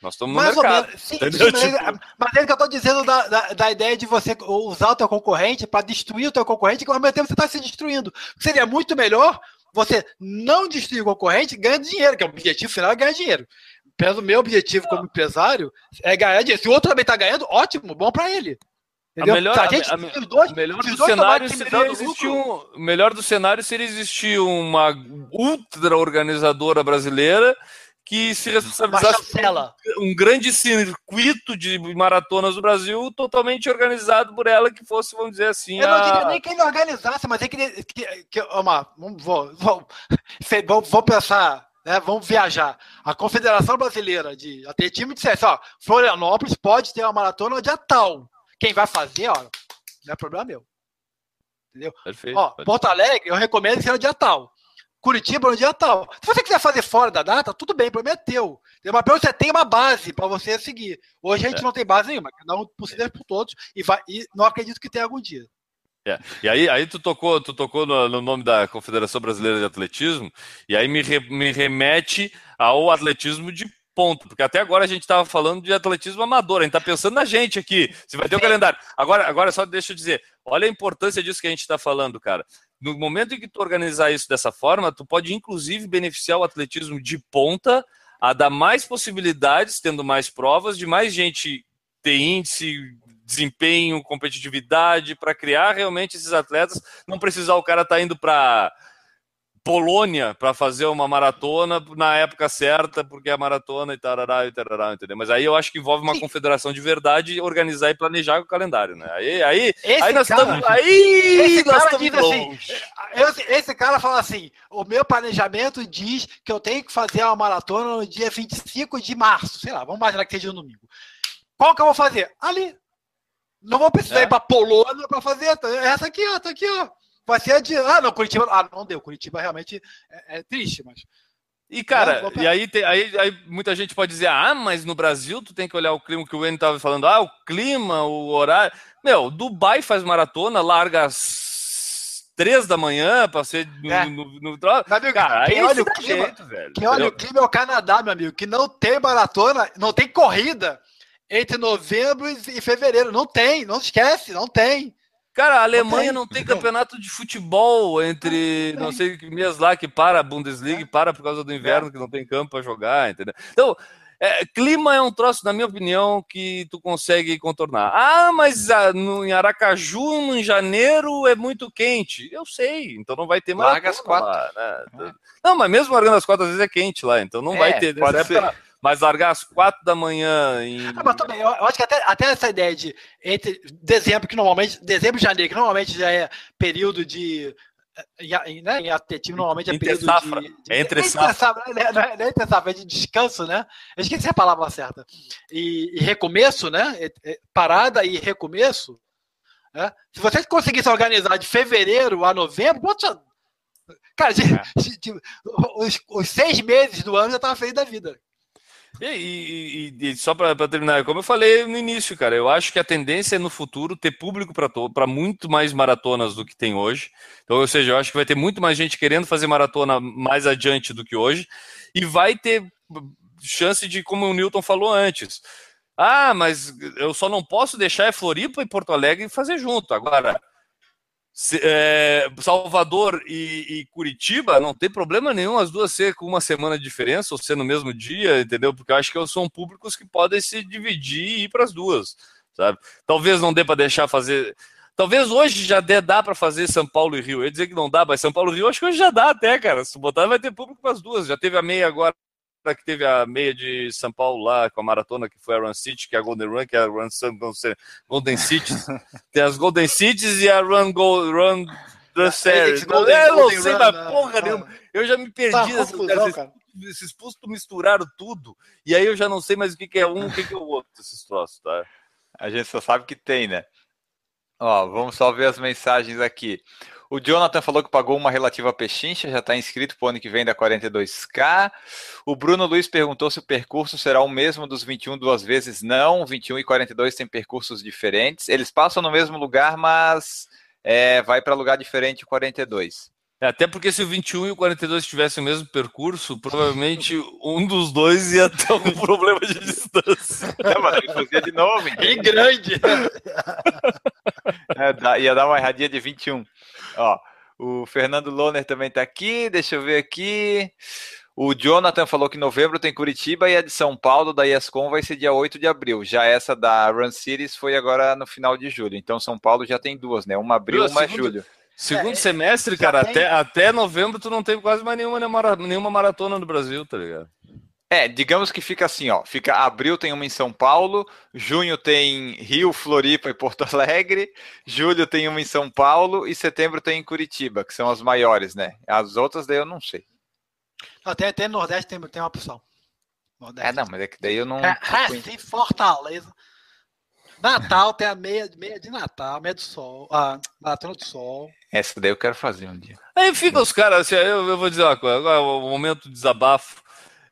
Nós estamos no Mais mercado. Sim, sim, mas, tipo... mas é que eu estou dizendo da, da, da, ideia de você usar o teu concorrente para destruir o teu concorrente, que ao mesmo tempo você está se destruindo. Seria muito melhor você não destruir o concorrente ganhando dinheiro, que é o objetivo final é ganhar dinheiro. Pelo meu objetivo como empresário é ganhar dinheiro. Se o outro também está ganhando, ótimo, bom para ele. Entendeu? A melhor, a, gente, a, a, dois, melhor do cenário seria existir um, melhor do cenário seria existir uma ultra organizadora brasileira que se responsabilizasse por um grande circuito de maratonas do Brasil totalmente organizado por ela, que fosse, vamos dizer assim. Eu não diria nem que ele organizasse, mas é que. que, que uma, vou, vou, pensar. Né, vamos viajar. A Confederação Brasileira de Atletismo dissesse: ó, Florianópolis pode ter uma maratona dia tal. Quem vai fazer, ó, não é problema meu. Entendeu? Perfeito, ó, Porto Alegre, eu recomendo que seja dia tal. Curitiba no dia tal. Se você quiser fazer fora da data, tudo bem, o problema é teu. Mas pelo você tem uma base para você seguir. Hoje a gente é. não tem base nenhuma, cada um possível por todos, e, vai, e não acredito que tenha algum dia. É. E aí, aí tu tocou, tu tocou no, no, nome da Confederação Brasileira de Atletismo, e aí me, re, me remete ao atletismo de ponto, porque até agora a gente estava falando de atletismo amador, a gente está pensando na gente aqui, se vai ter o um calendário. Agora, agora só deixa eu dizer, olha a importância disso que a gente está falando, cara. No momento em que tu organizar isso dessa forma, tu pode inclusive beneficiar o atletismo de ponta a dar mais possibilidades, tendo mais provas, de mais gente ter índice, desempenho, competitividade, para criar realmente esses atletas, não precisar o cara estar tá indo para Polônia para fazer uma maratona na época certa, porque é a maratona e tarará e tarará, entendeu? Mas aí eu acho que envolve uma Sim. confederação de verdade organizar e planejar o calendário, né? Aí, aí, aí nós estamos. Aí esse nós cara diz assim: esse, esse cara fala assim: o meu planejamento diz que eu tenho que fazer uma maratona no dia 25 de março, sei lá, vamos imaginar que seja no domingo. Qual que eu vou fazer? Ali. Não vou precisar é. ir pra Polônia pra fazer. Essa aqui, ó, tá aqui, ó. Vai ser a de. Ah, não, Curitiba. Ah, não deu. Curitiba realmente é, é triste, mas. E, cara, não, e aí, tem, aí, aí, muita gente pode dizer, ah, mas no Brasil tu tem que olhar o clima que o Wayne tava falando, ah, o clima, o horário. Meu, Dubai faz maratona, larga às três da manhã para ser no, é. no, no, no... Cara, quem olha o clima, jeito, velho, quem olha o clima é o Canadá, meu amigo, que não tem maratona, não tem corrida entre novembro e fevereiro. Não tem, não esquece, não tem. Cara, a Alemanha não tem, tem campeonato de futebol entre não, não sei que mês lá que para a Bundesliga, é. para por causa do inverno, é. que não tem campo para jogar, entendeu? Então, é, clima é um troço, na minha opinião, que tu consegue contornar. Ah, mas ah, no, em Aracaju, em janeiro, é muito quente. Eu sei, então não vai ter mais. Larga as quatro. Lá, né? Não, mas mesmo largando as quatro, às vezes é quente lá, então não vai é, ter. Pode ser. Época, mas largar às quatro da manhã em. Ah, mas também, eu, eu acho que até, até essa ideia de entre dezembro, que normalmente. Dezembro e janeiro, que normalmente já é período de. Eh, né, em atletismo, normalmente é período safra. de, de. É entre safra. safra né, não, é, não é entre safra, é de descanso, né? Eu esqueci a palavra certa. E, e recomeço, né? Parada e recomeço. Né? Se você conseguisse organizar de fevereiro a novembro, Cara, de, é. de, de, os, os, seis meses do ano já estava feliz da vida. E, e, e só para terminar, como eu falei no início, cara, eu acho que a tendência é no futuro ter público para muito mais maratonas do que tem hoje. Então, ou seja, eu acho que vai ter muito mais gente querendo fazer maratona mais adiante do que hoje. E vai ter chance de, como o Newton falou antes. Ah, mas eu só não posso deixar é Floripa e Porto Alegre fazer junto. Agora, é, Salvador e, e, Curitiba, não tem problema nenhum as duas ser com uma semana de diferença ou ser no mesmo dia, entendeu? Porque eu acho que são públicos que podem se dividir e ir para as duas, sabe? Talvez não dê para deixar fazer. Talvez hoje já dê, dá para fazer São Paulo e Rio. Eu ia dizer que não dá, mas São Paulo e Rio acho que hoje já dá até, cara. Se botar, vai ter público para as duas. Já teve a meia agora que teve a meia de São Paulo lá, com a maratona, que foi a Run City, que é a Golden Run, que é a Run Golden Cities. Tem as Golden Cities e a Run, Gold, Run The Series. Eu não sei mais né? porra nenhuma. Eu já me perdi tá, nessa, confusão, esses postos misturaram tudo, e aí eu já não sei mais o que, que é um, o que, que é o outro, esses troços, tá? A gente só sabe que tem, né? Ó, vamos só ver as mensagens aqui. O Jonathan falou que pagou uma relativa pechincha, já está inscrito para o ano que vem da 42K. O Bruno Luiz perguntou se o percurso será o mesmo dos 21 duas vezes. Não, 21 e 42 têm percursos diferentes. Eles passam no mesmo lugar, mas é, vai para lugar diferente o 42. É, até porque se o 21 e o 42 tivessem o mesmo percurso, provavelmente um dos dois ia ter algum problema de distância. É, mas ele fazia de novo. Bem grande. É, ia dar uma erradinha de 21. Ó, o Fernando Loner também está aqui. Deixa eu ver aqui. O Jonathan falou que novembro tem Curitiba e a de São Paulo da ESCOM vai ser dia 8 de abril. Já essa da Run Cities foi agora no final de julho. Então São Paulo já tem duas, né? Uma abril e uma segundo, julho. Segundo é, semestre, cara, tem... até, até novembro tu não teve quase mais nenhuma, nenhuma maratona no Brasil, tá ligado? É, digamos que fica assim, ó. Fica abril tem uma em São Paulo, junho tem Rio, Floripa e Porto Alegre, julho tem uma em São Paulo e setembro tem em Curitiba, que são as maiores, né? As outras daí eu não sei. Até, até no Nordeste tem, tem uma opção. Nordeste. É, não, mas é que daí eu não. É, Recife, Fortaleza. Natal tem a meia, meia de Natal, meia do sol, a maratona do sol. Essa daí eu quero fazer um dia. Aí fica os caras, assim, eu, eu vou dizer uma coisa, agora é o momento de desabafo.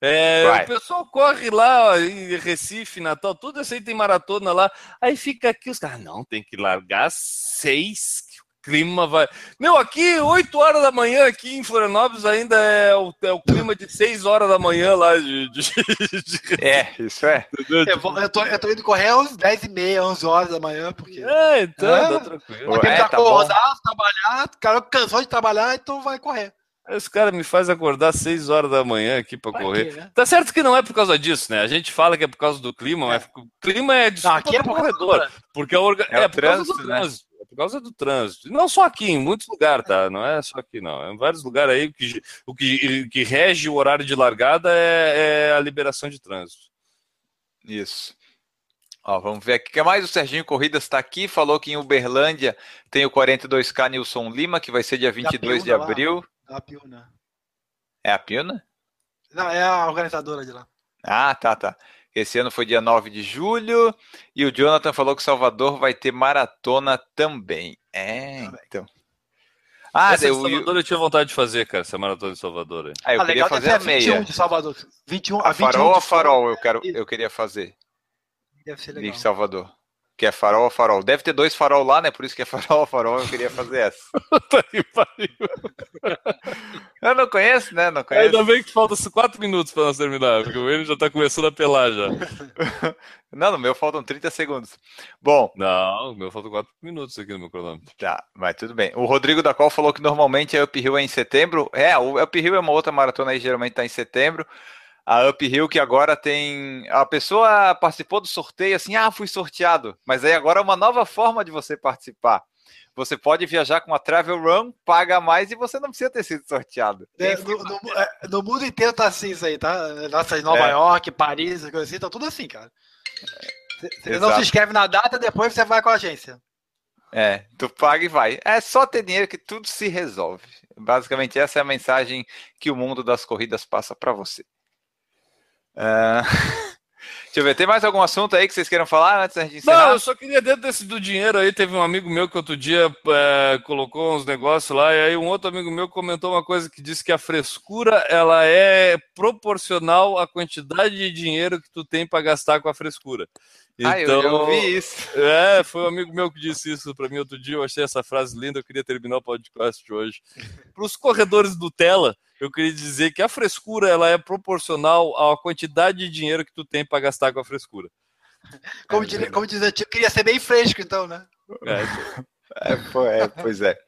É, o pessoal corre lá ó, em Recife, Natal, tudo isso aí tem maratona lá. Aí fica aqui os caras, não, tem que largar seis clima vai. Meu, aqui, 8 horas da manhã, aqui em Florianópolis, ainda é o, é o clima de 6 horas da manhã lá de. de, de... É, isso é. Eu, vou, eu, tô, eu tô indo correr às 10 e meia, 11 horas da manhã, porque. É, então, é, tá tranquilo. Tem que é, tá acordar, bom. trabalhar, o cara cansou de trabalhar, então vai correr. Os caras me fazem acordar 6 horas da manhã aqui para correr. né? Tá certo que não é por causa disso, né? A gente fala que é por causa do clima, é. mas o clima é de aqui é por corredor. Porque é, orga... é, é por trânsito, causa do né? trânsito. É por causa do trânsito. Não só aqui, em muitos lugares, tá? Não é só aqui, não. É em vários lugares aí que, o que, que rege o horário de largada é, é a liberação de trânsito. Isso. Ó, vamos ver aqui. O que mais? O Serginho Corridas está aqui. Falou que em Uberlândia tem o 42K Nilson Lima, que vai ser dia 22 de abril. Lá. A Piuna. É a Piuna? Não, é a organizadora de lá. Ah, tá, tá. Esse ano foi dia 9 de julho. E o Jonathan falou que Salvador vai ter maratona também. É, então. Ah, essa deu, Salvador eu tinha vontade de fazer, cara, essa maratona de Salvador. Aí. Ah, eu ah, queria fazer a meia. 21 de Salvador. 21, a, a farol a farol, eu, quero, eu queria fazer. Deve ser legal. De Salvador que é farol a farol. Deve ter dois farol lá, né? Por isso que é farol a farol, eu queria fazer essa. eu não conheço, né? Não conheço. Ainda bem que faltam quatro minutos para nós terminar, porque o ele já tá começando a pelar já. não, no meu faltam 30 segundos. Bom. Não, no meu faltam quatro minutos aqui no meu cronômetro. Tá, mas tudo bem. O Rodrigo da Qual falou que normalmente a Uphill é em setembro. É, o Uphill é uma outra maratona aí, geralmente tá em setembro a Uphill que agora tem. A pessoa participou do sorteio assim, ah, fui sorteado. Mas aí agora é uma nova forma de você participar. Você pode viajar com a Travel Run, paga mais e você não precisa ter sido sorteado. É, no, no, é, no, mundo inteiro tá assim isso aí, tá? Nossa, Nova é. York, Paris, coisa assim, tá tudo assim, cara. Você não se inscreve na data, depois você vai com a agência. É, tu paga e vai. É só ter dinheiro que tudo se resolve. Basicamente, essa é a mensagem que o mundo das corridas passa para você. Uh... Deixa eu ver, tem mais algum assunto aí que vocês queiram falar antes da gente encerrar? Não, eu só queria, dentro desse do dinheiro aí, teve um amigo meu que outro dia é, colocou uns negócios lá, e aí um outro amigo meu comentou uma coisa que disse que a frescura, ela é proporcional à quantidade de dinheiro que tu tem para gastar com a frescura. Então, ah, eu, então, ouvi isso. É, foi um amigo meu que disse isso para mim outro dia, eu achei essa frase linda, eu queria terminar o podcast de hoje. Para os corredores do Tela, eu queria dizer que a frescura ela é proporcional à quantidade de dinheiro que tu tem para gastar com a frescura. Como, é, diz, como diz eu queria ser bem fresco, então, né? É, é, é, pois é.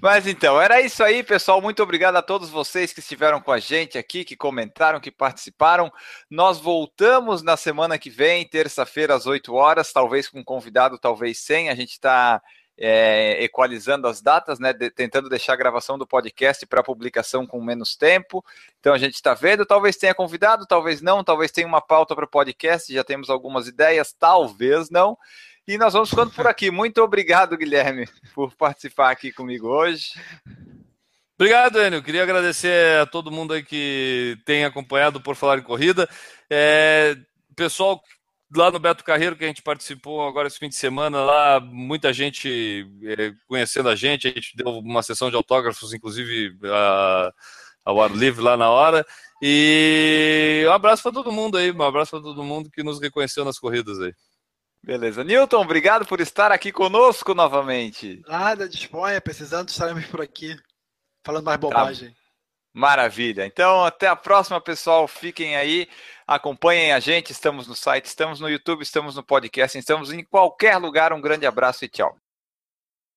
Mas então, era isso aí, pessoal. Muito obrigado a todos vocês que estiveram com a gente aqui, que comentaram, que participaram. Nós voltamos na semana que vem, terça-feira, às 8 horas, talvez com convidado, talvez sem. A gente está é, equalizando as datas, né, de, tentando deixar a gravação do podcast para publicação com menos tempo. Então a gente está vendo, talvez tenha convidado, talvez não, talvez tenha uma pauta para o podcast, já temos algumas ideias, talvez não. E nós vamos ficando por aqui. Muito obrigado, Guilherme, por participar aqui comigo hoje. Obrigado, Enio. Queria agradecer a todo mundo aí que tem acompanhado por falar em corrida. É, pessoal lá no Beto Carreiro, que a gente participou agora esse fim de semana, lá muita gente é, conhecendo a gente, a gente deu uma sessão de autógrafos, inclusive a, ao ar livre lá na hora. E um abraço para todo mundo aí, um abraço para todo mundo que nos reconheceu nas corridas aí. Beleza. Newton, obrigado por estar aqui conosco novamente. Nada, disponha, precisando estaremos por aqui, falando mais tá. bobagem. Tá. Maravilha. Então, até a próxima, pessoal. Fiquem aí, acompanhem a gente. Estamos no site, estamos no YouTube, estamos no podcast, estamos em qualquer lugar. Um grande abraço e tchau.